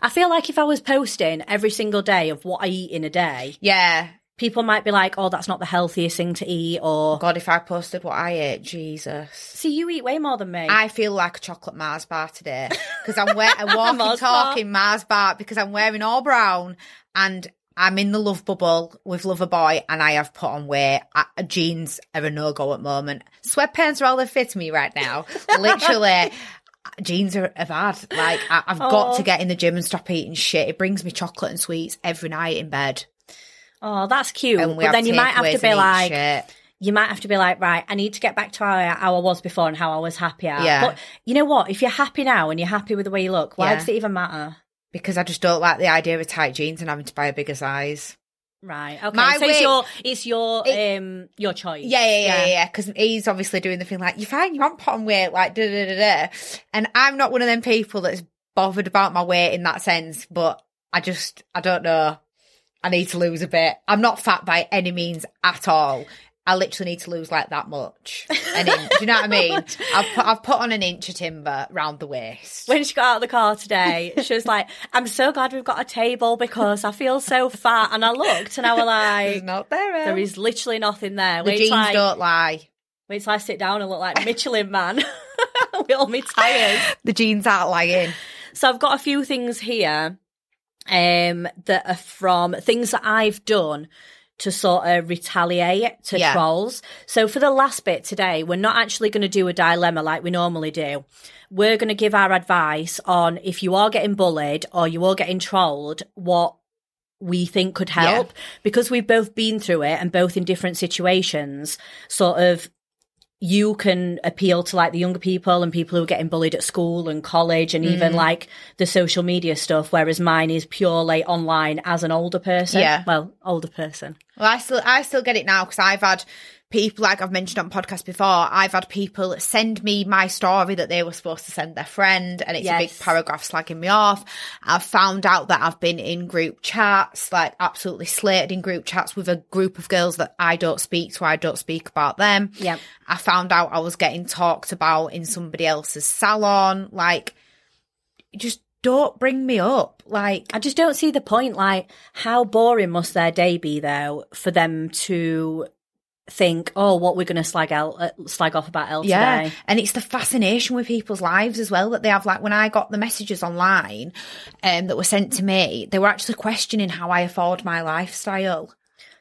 I feel like if I was posting every single day of what I eat in a day, Yeah. people might be like, "Oh, that's not the healthiest thing to eat," or God, if I posted what I ate, Jesus. "See, you eat way more than me." I feel like a chocolate Mars bar today because I'm wearing a walking, Mars bar. talking Mars bar because I'm wearing all brown and I'm in the love bubble with Lover Boy and I have put on weight. Uh, I, jeans are a no go at the moment. Sweatpants are all that fit me right now. Literally. Jeans are, are bad. Like I, I've got to get in the gym and stop eating shit. It brings me chocolate and sweets every night in bed. oh, that's cute. And we But have then you might have to be like, shit. you might have to be like, right, I need to get back to how, how I was before and how I was happier. Yeah. But you know what? If you're happy now and you're happy with the way you look, why Yeah. does it even matter? Because I just don't like the idea of tight jeans and having to buy a bigger size. Right. Okay. My so it's your it's your It- um your choice. Yeah, yeah, yeah, yeah. Because he's obviously doing the thing like, you're fine, you aren't put on weight, like, da da da da. And I'm not one of them people that's bothered about my weight in that sense, but I just, I don't know. I need to lose a bit. I'm not fat by any means at all. I literally need to lose like that much. An inch. Do you know what I mean? I've put, I've put on an inch of timber round the waist. When she got out of the car today, she was like, I'm so glad we've got a table because I feel so fat. And I looked and I was like, There's not there. there Em. literally nothing there. the Wait jeans I, don't lie. wait till I sit down and look like Michelin man with all my tyres. The jeans aren't lying. So I've got a few things here um, that are from things that I've done to sort of retaliate to Yeah. trolls. So for the last bit today, we're not actually going to do a dilemma like we normally do. We're going to give our advice on if you are getting bullied or you are getting trolled, what we think could help because we've both been through it and both in different situations sort of you can appeal to like the younger people and people who are getting bullied at school and college and Mm. even like the social media stuff whereas mine is purely online as an older person Yeah. well older person Well, I still I still get it now because I've had people like I've mentioned on podcast before. I've had people send me my story that they were supposed to send their friend, and it's a big paragraph slagging me off. I've found out that I've been in group chats, like absolutely slated in group chats with a group of girls that I don't speak to. I don't speak about them. Yeah. I found out I was getting talked about in somebody else's salon. Like, just don't bring me up. Like, I just don't see the point. Like, how boring must their day be, though, for them to think, "Oh, what we're going to slag out, uh, slag off about El Yeah. today." And it's the fascination with people's lives as well that they have. Like when I got the messages online um, that were sent to me, they were actually questioning how I afford my lifestyle.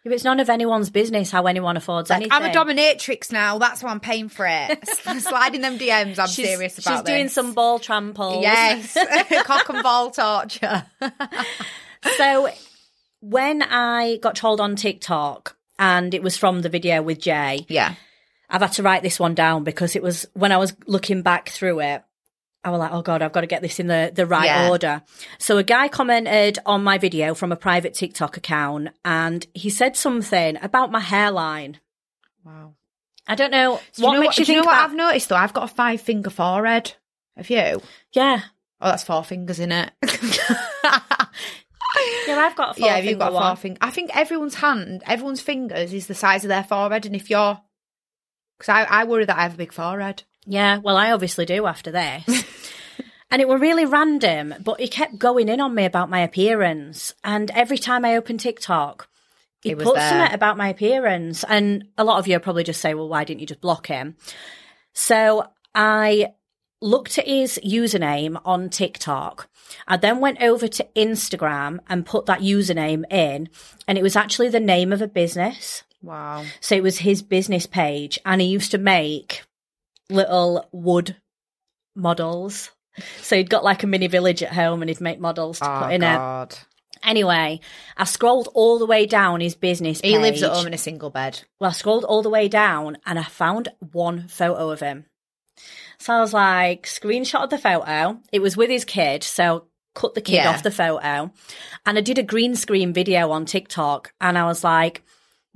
If it's none of anyone's business how anyone affords Like, anything. I'm a dominatrix now. That's why I'm paying for it. Sliding them DMs. I'm she's, serious about She's doing some ball tramples. Yes, cock and ball torture. so when I got trolled on TikTok, and it was from the video with Jay, Yeah, I've had to write this one down because it was when I was looking back through it. I was like, oh God, I've got to get this in the, the right Yeah. order. So a guy commented on my video from a private TikTok account and he said something about my hairline. wow. I don't know Do you what know makes what, you do you think know what about- I've noticed though? I've got a five finger forehead. Have you? Yeah. Oh, that's four fingers in it. Yeah, I've got a four yeah, you've got finger four fingers. I think everyone's hand, everyone's fingers is the size of their forehead. And if you're, because I, I worry that I have a big forehead. Yeah, well, I obviously do after this. and it were really random, but he kept going in on me about my appearance. And every time I open TikTok, he It was put there. something about my appearance. And a lot of you probably just say, well, why didn't you just block him? So I looked at his username on TikTok. I then went over to Instagram and put that username in, and it was actually the name of a business. Wow. So it was his business page, and he used to make little wood models. So he'd got like a mini village at home, and he'd make models to Oh, put in it. God. Anyway, I scrolled all the way down his business page. He lives at home in a single bed. Well, I scrolled all the way down, and I found one photo of him. So I was like, screenshot of the photo. It was with his kid, so cut the kid Yeah. off the photo. And I did a green screen video on TikTok, and I was like,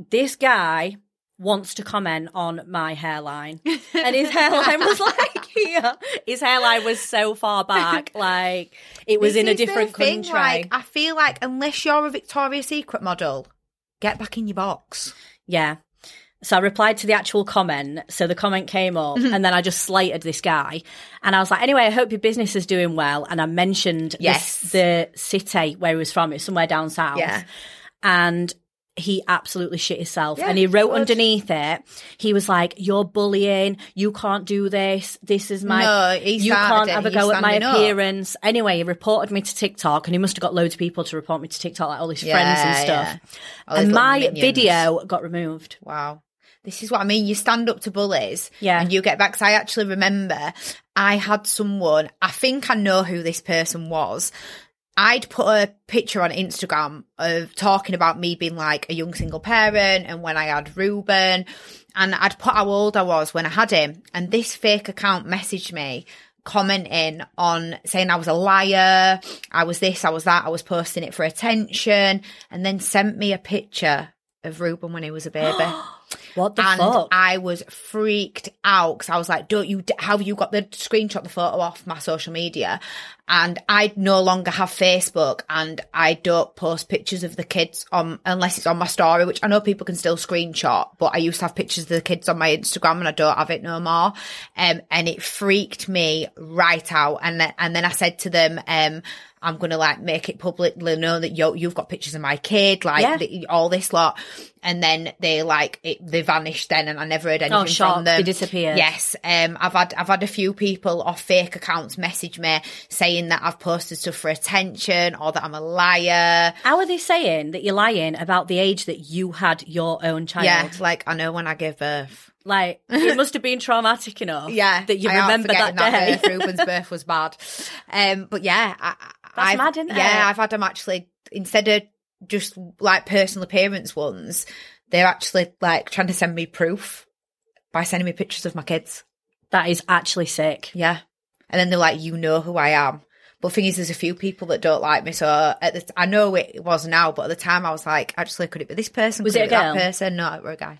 this guy wants to comment on my hairline. and his hairline was like here. His hairline was so far back, like it was This in a different thing, country. Like, I feel like unless you're a Victoria's Secret model, get back in your box. Yeah. So I replied to the actual comment. So the comment came up Mm-hmm. and then I just slated this guy. And I was like, anyway, I hope your business is doing well. And I mentioned Yes. this, the city where he was from. It's somewhere down south. Yeah. And he absolutely shit himself. Yeah, and he wrote good. underneath it, he was like, you're bullying. You can't do this. This is my, No, you can't it. have a He's go at my standing up. appearance. Anyway, he reported me to TikTok and he must have got loads of people to report me to TikTok, like all his friends and stuff. yeah. And my minions. video got removed. Wow. This is what I mean. You stand up to bullies. Yeah. And you get back. 'cause I actually remember I had someone, I think I know who this person was. I'd put a picture on Instagram of talking about me being like a young single parent and when I had Ruben. And I'd put how old I was when I had him. And this fake account messaged me commenting on saying I was a liar, I was this, I was that, I was posting it for attention, and then sent me a picture of Ruben when he was a baby. What the and fuck? I was freaked out because I was like, "Don't you? How have you got the screenshot, the photo off my social media?" And I no longer have Facebook, and I don't post pictures of the kids on unless it's on my story, which I know people can still screenshot. But I used to have pictures of the kids on my Instagram, and I don't have it no more. Um, and it freaked me right out. And then, and then I said to them, um. I'm gonna like make it publicly known that you you've got pictures of my kid, like Yeah. all this lot, and then they like it, they vanished then, and I never heard anything Oh, shocked. from them. They disappeared. Yes, um, I've had I've had a few people off fake accounts message me saying that I've posted stuff for attention or that I'm a liar. How are they saying that you're lying about the age that you had your own child? Yeah, like I know when I gave birth. Like, it must have been traumatic enough Yeah, that you I remember that forgetting day. birth. Ruben's birth was bad. Um, but yeah, I, That's I've, mad, isn't it? Yeah, I've had them actually instead of just like personal appearance ones, they're actually like trying to send me proof by sending me pictures of my kids. That is actually sick. Yeah. And then they're like, you know who I am. But thing is, there's a few people that don't like me. So at the, I know it was now, but at the time I was like, actually, could it be this person? Was Could it a be that person? No, it were a guy.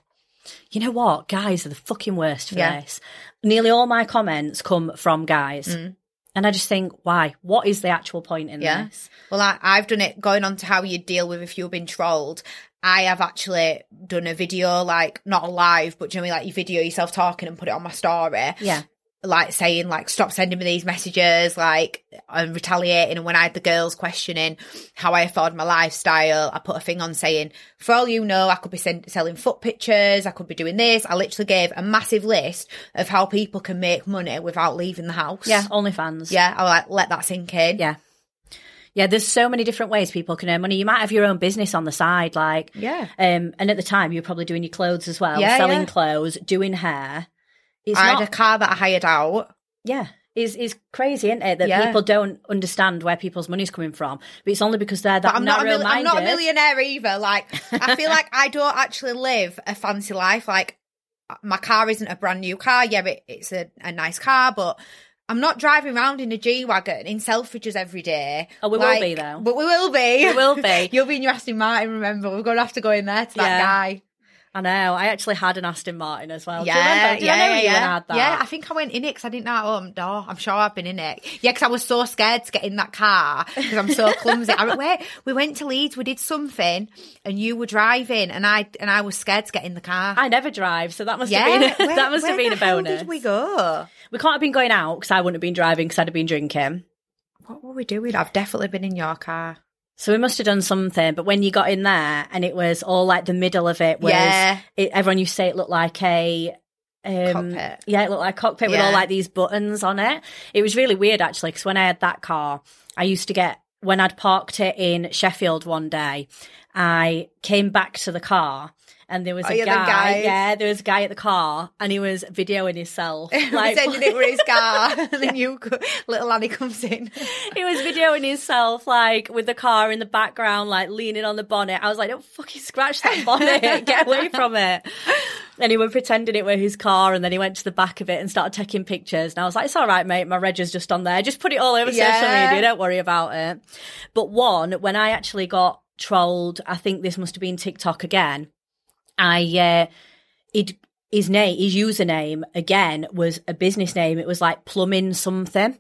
You know what? Guys are the fucking worst for Yeah. this. Nearly all my comments come from guys. Mm. And I just think, why? What is the actual point in Yeah. this? Well, I, I've done it going on to how you deal with if you've been trolled. I have actually done a video, like not a live, but generally like you video yourself talking and put it on my story. Yeah. Like saying like stop sending me these messages, like I'm retaliating. And when I had the girls questioning how I afford my lifestyle, I put a thing on saying, for all you know, I could be send- selling foot pictures, I could be doing this. I literally gave a massive list of how people can make money without leaving the house. Yeah. OnlyFans. Yeah, I like let that sink in. Yeah. Yeah, there's so many different ways people can earn money. You might have your own business on the side, like Yeah. Um, and at the time, you were probably doing your clothes as well, Yeah, selling yeah. clothes, doing hair. It's I not, had a car that I hired out. yeah, it's, it's crazy, isn't it? That Yeah. people don't understand where people's money's coming from, but it's only because they're that But I'm not, a mil- I'm not a millionaire either. Like, I feel like I don't actually live a fancy life. Like, my car isn't a brand new car. Yeah, it, it's a, a nice car, but I'm not driving around in a G wagon in Selfridges every day. Oh, we will Like, be, though. But we will be. We will be. You'll be in your Aston Martin. Remember, we're going to have to go in there to that Yeah. guy. I know. I actually had an Aston Martin as well. Yeah, Do you remember? Yeah, I know yeah, you yeah. Had that? Yeah, I think I went in it because I didn't know how oh, to door. Oh, I'm sure I've been in it. Yeah, because I was so scared to get in that car because I'm so clumsy. I went, wait, we went to Leeds, we did something, and you were driving, and I and I was scared to get in the car. I never drive, so that must yeah, have been where- that must have been a bonus. Did we go? We can't have been going out because I wouldn't have been driving because I'd have been drinking. What were we doing? I've definitely been in your car. So we must have done something. But when you got in there and it was all like the middle of it was Yeah. it, everyone used to say it looked like a um, Cockpit. Yeah, it looked like a cockpit with all like these buttons on it. It was really weird actually because when I had that car, I used to get when I'd parked it in Sheffield one day, I came back to the car. And there was Oh, a yeah, the guy, yeah, there was a guy at the car, and he was videoing himself. Like, Pretending it were his car, and then you, little Annie comes in. he was videoing himself like with the car in the background, like leaning on the bonnet. I was like, don't fucking scratch that bonnet. Get away from it. And he was pretending it were his car and then he went to the back of it and started taking pictures. And I was like, it's all right, mate. My reg is just on there. Just put it all over social media. Don't worry about it. But one, when I actually got trolled, I think this must have been TikTok again. I, uh, it, his name, his username again was a business name. It was like plumbing something.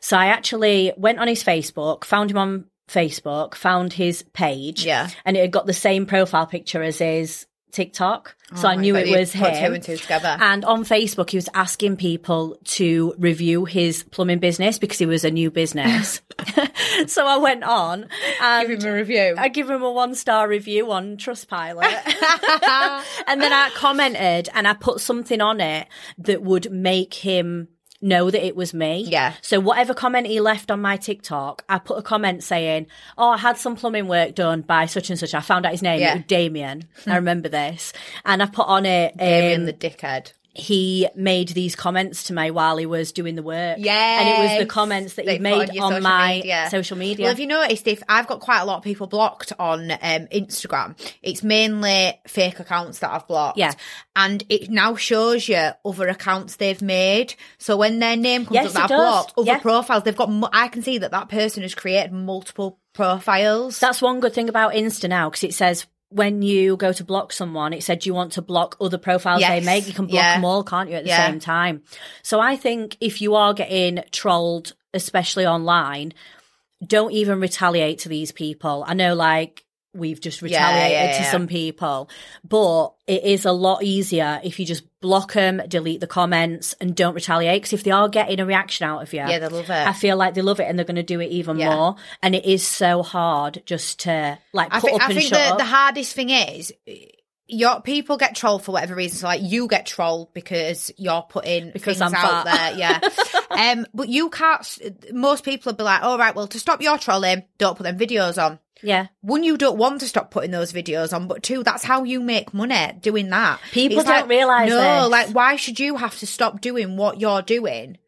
So I actually went on his Facebook, found him on Facebook, found his page. Yeah. And it had got the same profile picture as his TikTok. So I Oh, knew but it was him. and. And on Facebook, he was asking people to review his plumbing business because he was a new business. so I went on and Give him a review. I give him a one star review on Trustpilot. and then I commented and I put something on it that would make him know that it was me. Yeah. So whatever comment he left on my TikTok, I put a comment saying, Oh, I had some plumbing work done by such and such. I found out his name. Yeah. It was Damien. I remember this. And I put on it, Damien um, the dickhead. He made these comments to me while he was doing the work. Yeah. And it was the comments that he That you put made on on, my media. social media. Well, have you noticed if I've got quite a lot of people blocked on um, Instagram, it's mainly fake accounts that I've blocked. Yeah. And it now shows you other accounts they've made. So when their name comes Yes, up that I've does. blocked, other Yeah. profiles, they've got, I can see that that person has created multiple profiles. That's one good thing about Insta now because it says when you go to block someone, it said you want to block other profiles they make. You can block Yeah. them all, can't you, at the Yeah. same time? So I think if you are getting trolled, especially online, don't even retaliate to these people. I know, like, we've just Yeah, retaliated yeah, to some people, but it is a lot easier if you just block them, delete the comments, and don't retaliate. Because if they are getting a reaction out of you, Yeah, they love it. I feel like they love it and they're going to do it even Yeah. more. And it is so hard just to like I put think, up I and think shut the, up. the hardest thing is your people get trolled for whatever reason. So like you get trolled because you're putting Because things I'm out fat. there. Yeah. um, but you can't, most people will be like, all right, well, to stop your trolling, don't put them videos on. yeah. One, you don't want to stop putting those videos on, but two, that's how you make money doing that. People It's don't like, realise No, this. like why should you have to stop doing what you're doing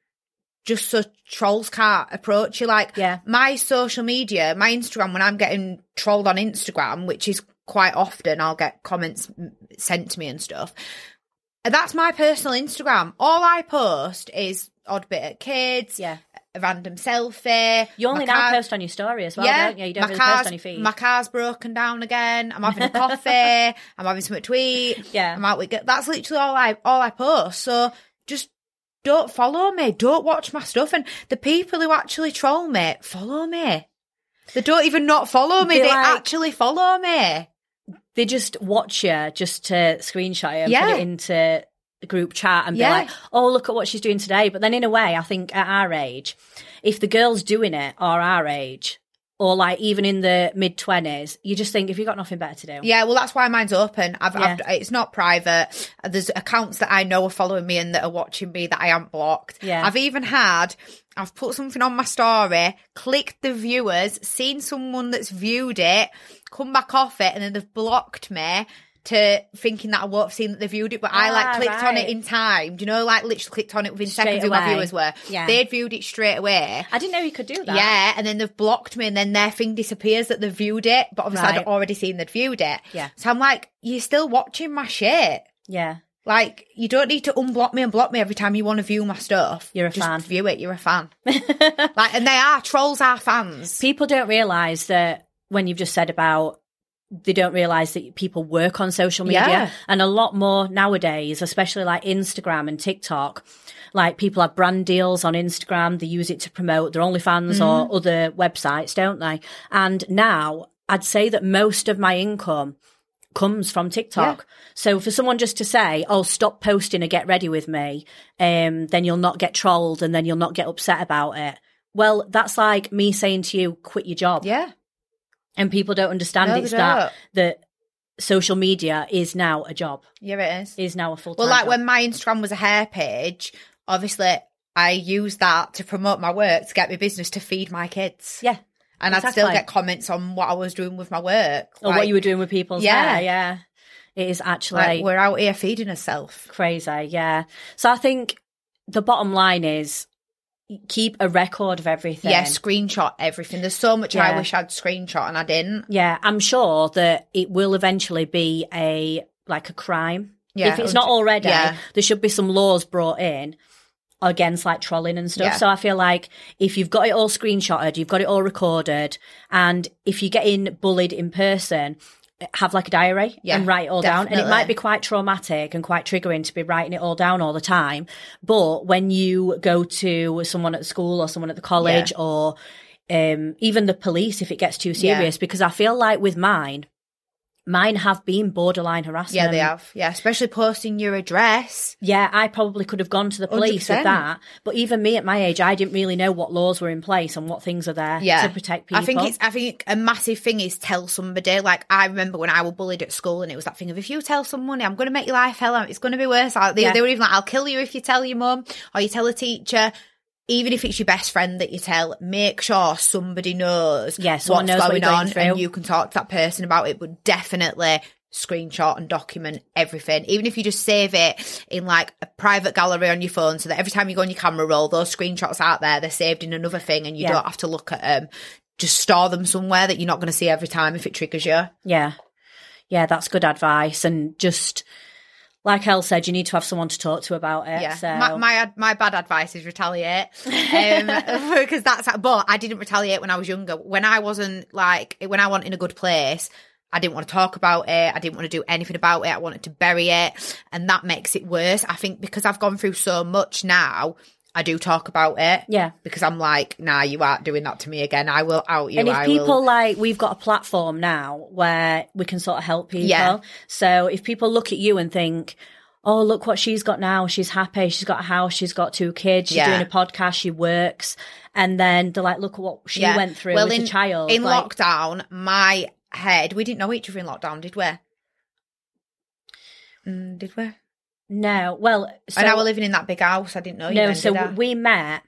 just so trolls can't approach you. Like Yeah. my social media, my Instagram, when I'm getting trolled on Instagram, which is quite often, I'll get comments sent to me and stuff. That's my personal Instagram. All I post is odd bit at kids, Yeah. a random selfie. You only now car- post on your story as well, yeah, don't you? You don't really car's, post on your feed. My car's broken down again. I'm having a coffee. I'm having something to eat. Yeah. I'm out with. That's literally all I all I post. So just don't follow me. Don't watch my stuff. And the people who actually troll me, follow me. They don't even not follow me. They They, like- actually follow me. They just watch you just to screenshot you and Yeah. put it into the group chat and Yeah. be like, oh, look at what she's doing today. But then in a way, I think at our age, if the girls doing it are our age, or like even in the mid 20s, you just think if you've got nothing better to do. Yeah, well, that's why mine's open. I've, Yeah. I've, it's not private. There's accounts that I know are following me and that are watching me that I haven't blocked. Yeah. I've even had, I've put something on my story, clicked the viewers, seen someone that's viewed it, come back off it, and then they've blocked me to thinking that I won't have seen that they viewed it, but I Ah, like clicked on it in time. Do you know, like literally clicked on it within Straight seconds who my viewers were. Yeah. They'd viewed it straight away. I didn't know you could do that. Yeah, and then they've blocked me, and then their thing disappears that they've viewed it. But obviously, Right. I'd already seen they'd viewed it. Yeah. So I'm like, you're still watching my shit. Yeah. Like, you don't need to unblock me and block me every time you want to view my stuff. You're a Just fan. View it. You're a fan. like, and they are trolls. Are fans. People don't realise that when you've just said about they don't realise that people work on social media Yeah. and a lot more nowadays, especially like Instagram and TikTok. Like people have brand deals on Instagram, they use it to promote their OnlyFans Mm-hmm. or other websites, don't they? And now I'd say that most of my income comes from TikTok. So for someone just to say, "Oh, stop posting and get ready with me," um, then you'll not get trolled and then you'll not get upset about it. Well, that's like me saying to you, "Quit your job." Yeah. And people don't understand No, it's that that social media is now a job, Yeah, it is. is now a full time. Well, like when my Instagram was a hair page, obviously I used that to promote my work to get my business to feed my kids. yeah, And I'd still get comments on what I was doing with my work. or what you were doing with people's Yeah. hair, yeah, it is actually Like, we're out here feeding ourselves. crazy, yeah. So I think the bottom line is keep a record of everything. Yeah, screenshot everything. There's so much I wish I'd screenshot and I didn't. Yeah, I'm sure that it will eventually be a like a crime. Yeah, if it's not already, yeah. there should be some laws brought in against like trolling and stuff. Yeah. So I feel like if you've got it all screenshotted, you've got it all recorded, and if you're getting bullied in person, have like a diary Yeah, and write it all down. And it might be quite traumatic and quite triggering to be writing it all down all the time. But when you go to someone at school or someone at the college or um, even the police, if it gets too Yeah. serious, because I feel like with mine, mine have been borderline harassment. Yeah, they have. Yeah, especially posting your address. Yeah, I probably could have gone to the police 100%. with that. But even me at my age, I didn't really know what laws were in place and what things are there Yeah, to protect people. I think it's. I think a massive thing is tell somebody. Like I remember when I was bullied at school, and it was that thing of if you tell someone, I'm going to make your life hell. It's going to be worse. They, Yeah. they were even like, I'll kill you if you tell your mum or you tell a teacher. Even if it's your best friend that you tell, make sure somebody knows Yeah, what's knows what going you're going on, through. and you can talk to that person about it. But definitely screenshot and document everything. Even if you just save it in like a private gallery on your phone, so that every time you go on your camera roll, those screenshots out there, they're saved in another thing, and you Yeah. don't have to look at them. Just store them somewhere that you're not going to see every time if it triggers you. Yeah. Yeah, that's good advice. And just like El said, you need to have someone to talk to about it. Yeah, So my, my my bad advice is retaliate, um, because that's. But I didn't retaliate when I was younger. When I wasn't like when I wasn't in a good place, I didn't want to talk about it. I didn't want to do anything about it. I wanted to bury it, and that makes it worse. I think because I've gone through so much now, I do talk about it. Yeah. because I'm like, nah, you aren't doing that to me again. I will out you. and if I people will. like we've got a platform now where we can sort of help people. Yeah. So if people look at you and think, Oh, look what she's got now. She's happy. She's got a house. She's got two kids. She's Yeah. doing a podcast. She works. And then they're like, look at what she Yeah. went through well, with in, a child. in like, lockdown. My head, we didn't know each other in lockdown, did we? Mm, did we? No. Well, so, and I was living in that big house. I didn't know you. no, so I? we met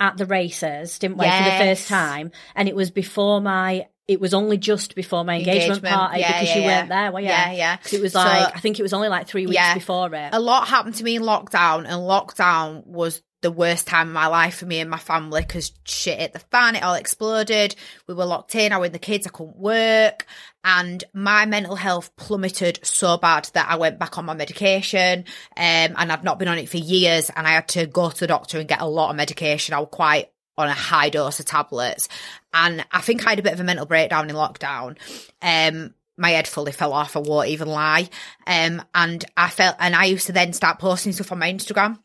at the races, didn't we, for the first time? And it was before my, it was only just before my engagement, Engagement. party Yeah, because yeah, you yeah. weren't there, were you? Yeah, yeah. 'Cause it was So- like, I think it was only like three weeks Yeah. before it. a lot happened to me in lockdown, and lockdown was the worst time of my life for me and my family because shit hit the fan, it all exploded. We were locked in, I with the kids, I couldn't work. And my mental health plummeted so bad that I went back on my medication. Um, and I'd not been on it for years and I had to go to the doctor and get a lot of medication. I was quite on a high dose of tablets. And I think I had a bit of a mental breakdown in lockdown. Um, my head fully fell off. I won't even lie. Um, and I felt, and I used to then start posting stuff on my Instagram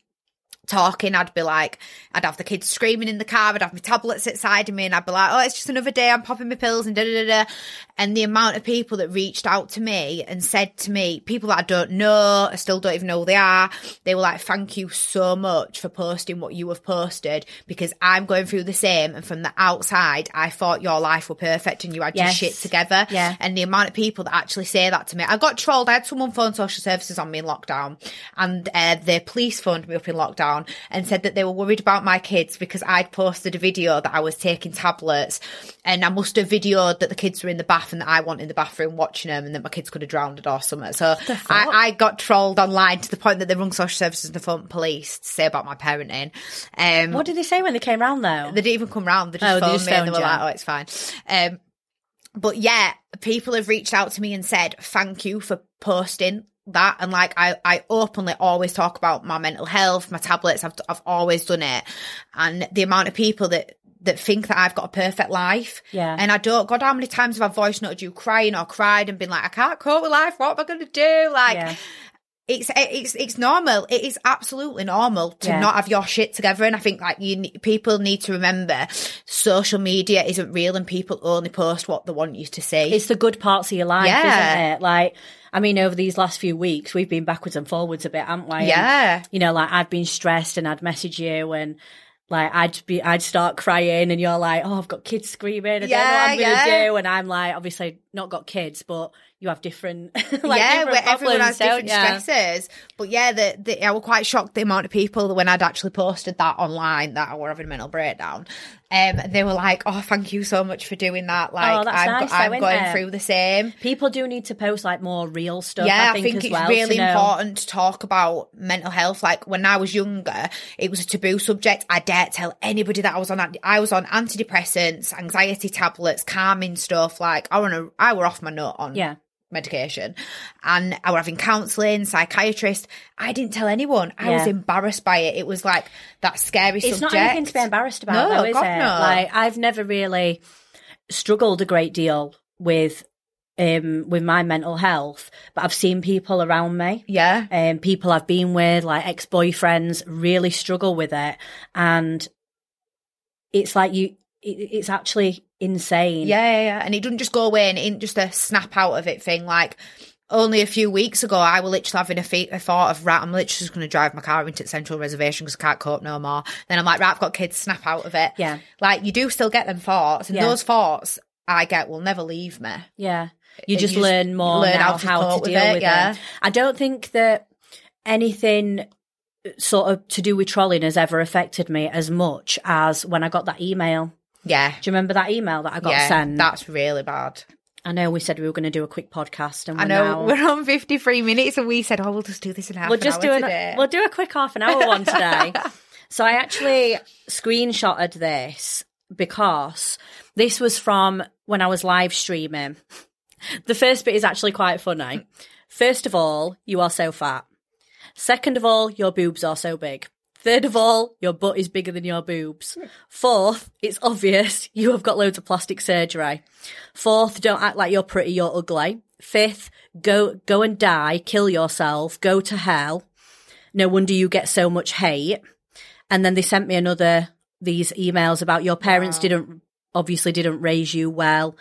talking, I'd be like, I'd have the kids screaming in the car, I'd have my tablets outside of me, and I'd be like, oh, it's just another day, I'm popping my pills and da da da da. And the amount of people that reached out to me and said to me, people that I don't know, I still don't even know who they are, they were like, thank you so much for posting what you have posted because I'm going through the same. And from the outside, I thought your life were perfect and you had Yes. your shit together. Yeah. And the amount of people that actually say that to me, I got trolled. I had someone phone social services on me in lockdown, and uh, the police phoned me up in lockdown and said that they were worried about my kids because I'd posted a video that I was taking tablets, and I must have videoed that the kids were in the bath and that I wasn't in the bathroom watching them, and that my kids could have drowned or something. So I, I got trolled online to the point that they rung social services and the phone police to say about my parenting. Um, What did they say when they came round though? they didn't even come round. They just Oh, they phoned just me and they were you. like, "Oh, it's fine." Um, but yeah, people have reached out to me and said, "Thank you for posting that." And like, I, I openly always talk about my mental health, my tablets. I've, I've always done it, and the amount of people that that think that I've got a perfect life. Yeah. And I don't. God, how many times have I voice noted you crying or cried and been like, "I can't cope with life. What am I going to do?" Like. Yeah. It's it's it's normal. It is absolutely normal to Yeah. not have your shit together, and I think like you people need to remember, social media isn't real, and people only post what they want you to see. It's the good parts of your life, Yeah. isn't it? Like, I mean, over these last few weeks, we've been backwards and forwards a bit, haven't we? And, Yeah. you know, like I've been stressed and I'd message you and like I'd be, I'd start crying and you're like, oh, I've got kids screaming. I don't know what I'm Yeah, to do. And I'm like, obviously not got kids, but you have different, like, yeah, different where everyone has problems, don't different ya? stresses. But yeah, the, the, I was quite shocked the amount of people that when I'd actually posted that online that I were having a mental breakdown, um, they were like, "Oh, thank you so much for doing that." Like, Oh, I'm, nice I'm isn't going it? through the same. People do need to post like more real stuff. Yeah, I think, as it's well, really to important to talk about mental health. Like when I was younger, it was a taboo subject. I dare tell anybody that I was on. I was on antidepressants, anxiety tablets, calming stuff. Like I want to. I were off my nut on Yeah. Medication, and I were having counselling, psychiatrist. I didn't tell anyone. I was embarrassed by it. It was like that scary It's subject. not anything to be embarrassed about, No, though, is God, it? no. Like I've never really struggled a great deal with um with my mental health, but I've seen people around me. Yeah. Um, people I've been with, like ex boyfriends, really struggle with it, and it's like you, it, it's actually insane. Yeah, yeah, yeah. And it doesn't just go away and it just a snap out of it thing. Like only a few weeks ago, I was literally having a, fe- a thought of, right, I'm literally just going to drive my car into the central reservation because I can't cope no more. Then I'm like, right, I've got kids, snap out of it. Yeah. Like you do still get them thoughts and Yeah. those thoughts I get will never leave me. Yeah. You And just you learn more learn now how to how to with deal it, with yeah. it. I don't think that anything uh, sort of to do with trolling has ever affected me as much as when I got that email. Yeah. Do you remember that email that I got yeah. sent? That's really bad. I know we said we were going to do a quick podcast, and I we're know now- we're on 53 minutes and we said, oh, we'll just do this in half we'll an just hour do an, today. we'll do a quick half an hour one today. so I actually screenshotted this because this was from when I was live streaming. The first bit is actually quite funny. First of all, you are so fat. Second of all, your boobs are so big. Third of all, your butt is bigger than your boobs. Fourth, it's obvious you have got loads of plastic surgery. Fourth, don't act like you're pretty, you're ugly. Fifth, go go and die, kill yourself, go to hell. No wonder you get so much hate. And then they sent me another these emails about your parents didn't obviously didn't raise you well.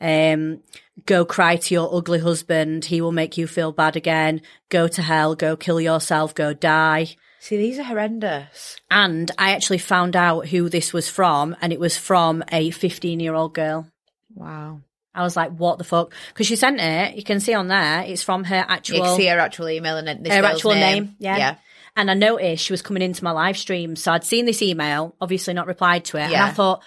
Um, go cry to your ugly husband. He will make you feel bad again. Go to hell. Go kill yourself. Go die. See, these are horrendous. And I actually found out who this was from, and it was from a 15 year old girl. Wow. I was like, what the fuck? Because she sent it. You can see on there, it's from her actual, You can see her actual email and this her actual name. Yeah. Yeah. And I noticed she was coming into my live stream. So I'd seen this email, obviously not replied to it. And Yeah. I thought,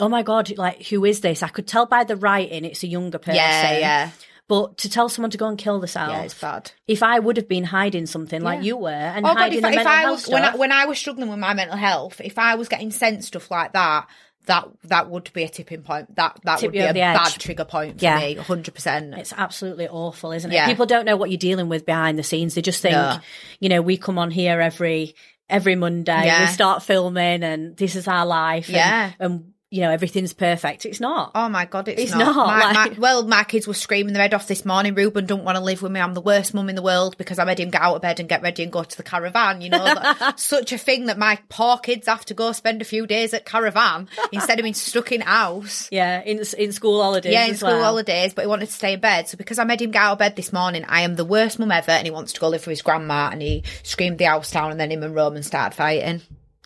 oh my God, like, who is this? I could tell by the writing it's a younger person. Yeah, yeah. But to tell someone to go and kill themselves, Yeah, it's bad. If I would have been hiding something like Yeah. you were and Oh God, hiding if, the if mental I health was when I, stuff, when I was struggling with my mental health, if I was getting sent stuff like that, that that would be a tipping point. That that Tip would be a bad trigger point for Yeah. me, hundred percent. It's absolutely awful, isn't it? Yeah. People don't know what you're dealing with behind the scenes. They just think, No. you know, we come on here every every Monday, Yeah. we start filming, and this is our life. and- Yeah. and, you know everything's perfect. It's not. Oh my god, it's, It's not. not, My, like- my, well, my kids were screaming their head off this morning. Ruben don't want to live with me. I'm the worst mum in the world because I made him get out of bed and get ready and go to the caravan. You know, such a thing that my poor kids have to go spend a few days at caravan instead of being stuck in house. Yeah, in in school holidays. Yeah, in school well. holidays, but he wanted to stay in bed. So because I made him get out of bed this morning, I am the worst mum ever, and he wants to go live with his grandma, and he screamed the house down, and then him and Roman started fighting.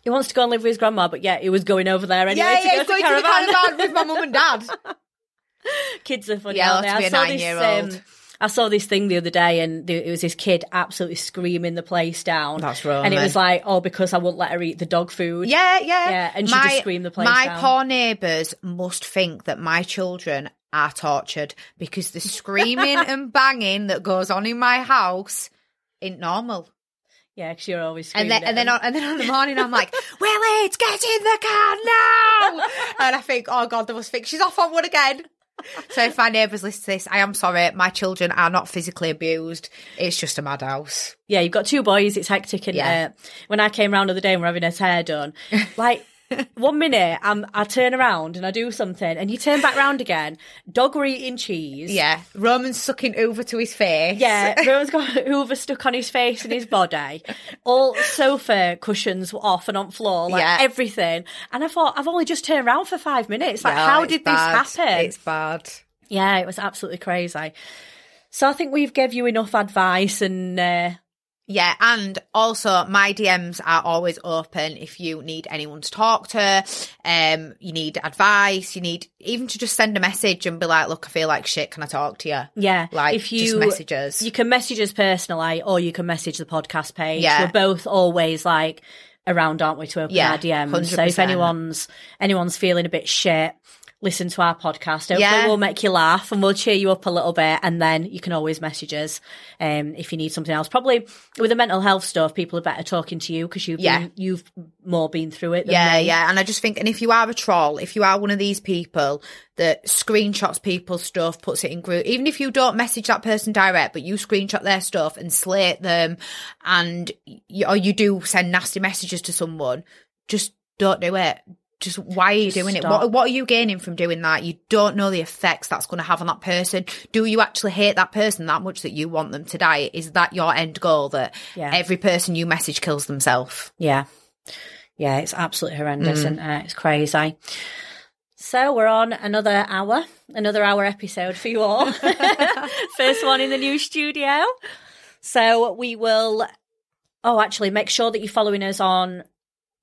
He wants to go and live with his grandma, but yeah, he was going over there anyway yeah, to yeah, go to going caravan. to the caravan with my mum and dad. Kids are funny. Yeah, aren't they? to I saw this, um, I saw this thing the other day, and it was this kid absolutely screaming the place down. That's right. And it was like, oh, because I won't let her eat the dog food. Yeah, yeah, Yeah, and she just screamed the place My down. poor neighbours must think that my children are tortured because the screaming and banging that goes on in my house ain't normal. Yeah, because you're always And then, and then, on, and then on the morning, I'm like, Willie, get in the car now! and I think, oh God, they must think she's off on one again. So if my neighbours listen to this, I am sorry. My children are not physically abused. It's just a madhouse. yeah, you've got two boys. It's hectic. And Yeah. uh, when I came round the other day and we're having his hair done, like one minute I'm, I turn around and I do something, and you turn back round again. Dog were eating cheese. Yeah. Roman's sucking over to his face. Yeah, Rowan's got Hoover stuck on his face and his body. All sofa cushions were off and on floor, like Yeah. everything. And I thought, I've only just turned around for five minutes. Like, Yeah, how did bad. this happen? It's bad. Yeah, it was absolutely crazy. So I think we've gave you enough advice and uh, Yeah, and also my DMs are always open if you need anyone to talk to, um, you need advice, you need even to just send a message and be like, look, I feel like shit, can I talk to you? yeah, Like, if you just message us. you can message us personally or you can message the podcast page. Yeah. We're both always like around, aren't we, to open Yeah, our DMs. So if anyone's anyone's feeling a bit shit, listen to our podcast. Hopefully Yeah. we'll make you laugh and we'll cheer you up a little bit and then you can always message us um, if you need something else. Probably with the mental health stuff, people are better talking to you because you've Yeah. been, you've more been through it than Yeah, me. yeah. And I just think, and if you are a troll, if you are one of these people that screenshots people's stuff, puts it in group, even if you don't message that person direct, but you screenshot their stuff and slate them, and you, or you do send nasty messages to someone, just don't do it. Just why are you doing it? What, what are you gaining from doing that? You don't know the effects that's going to have on that person. Do you actually hate that person that much that you want them to die? Is that your end goal? That Yeah. every person you message kills themselves? Yeah. Yeah, it's absolutely Mm. horrendous and uh, it's crazy. So we're on another hour, another hour episode for you all. First one in the new studio. So we will. Oh, actually, make sure that you're following us on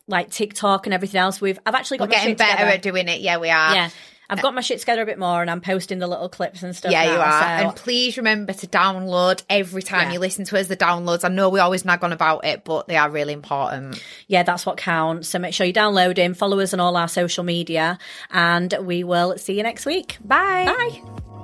like TikTok and everything else. We've I've actually got We're getting better together. at doing it. Yeah, we are. Yeah, I've got my shit together a bit more, and I'm posting the little clips and stuff. Yeah, you are. so- And please remember to download every time Yeah. you listen to us, the downloads. I know we always nag on about it, but they are really important. yeah, that's what counts. So make sure you download him, follow us on all our social media, and we will see you next week. Bye. Bye.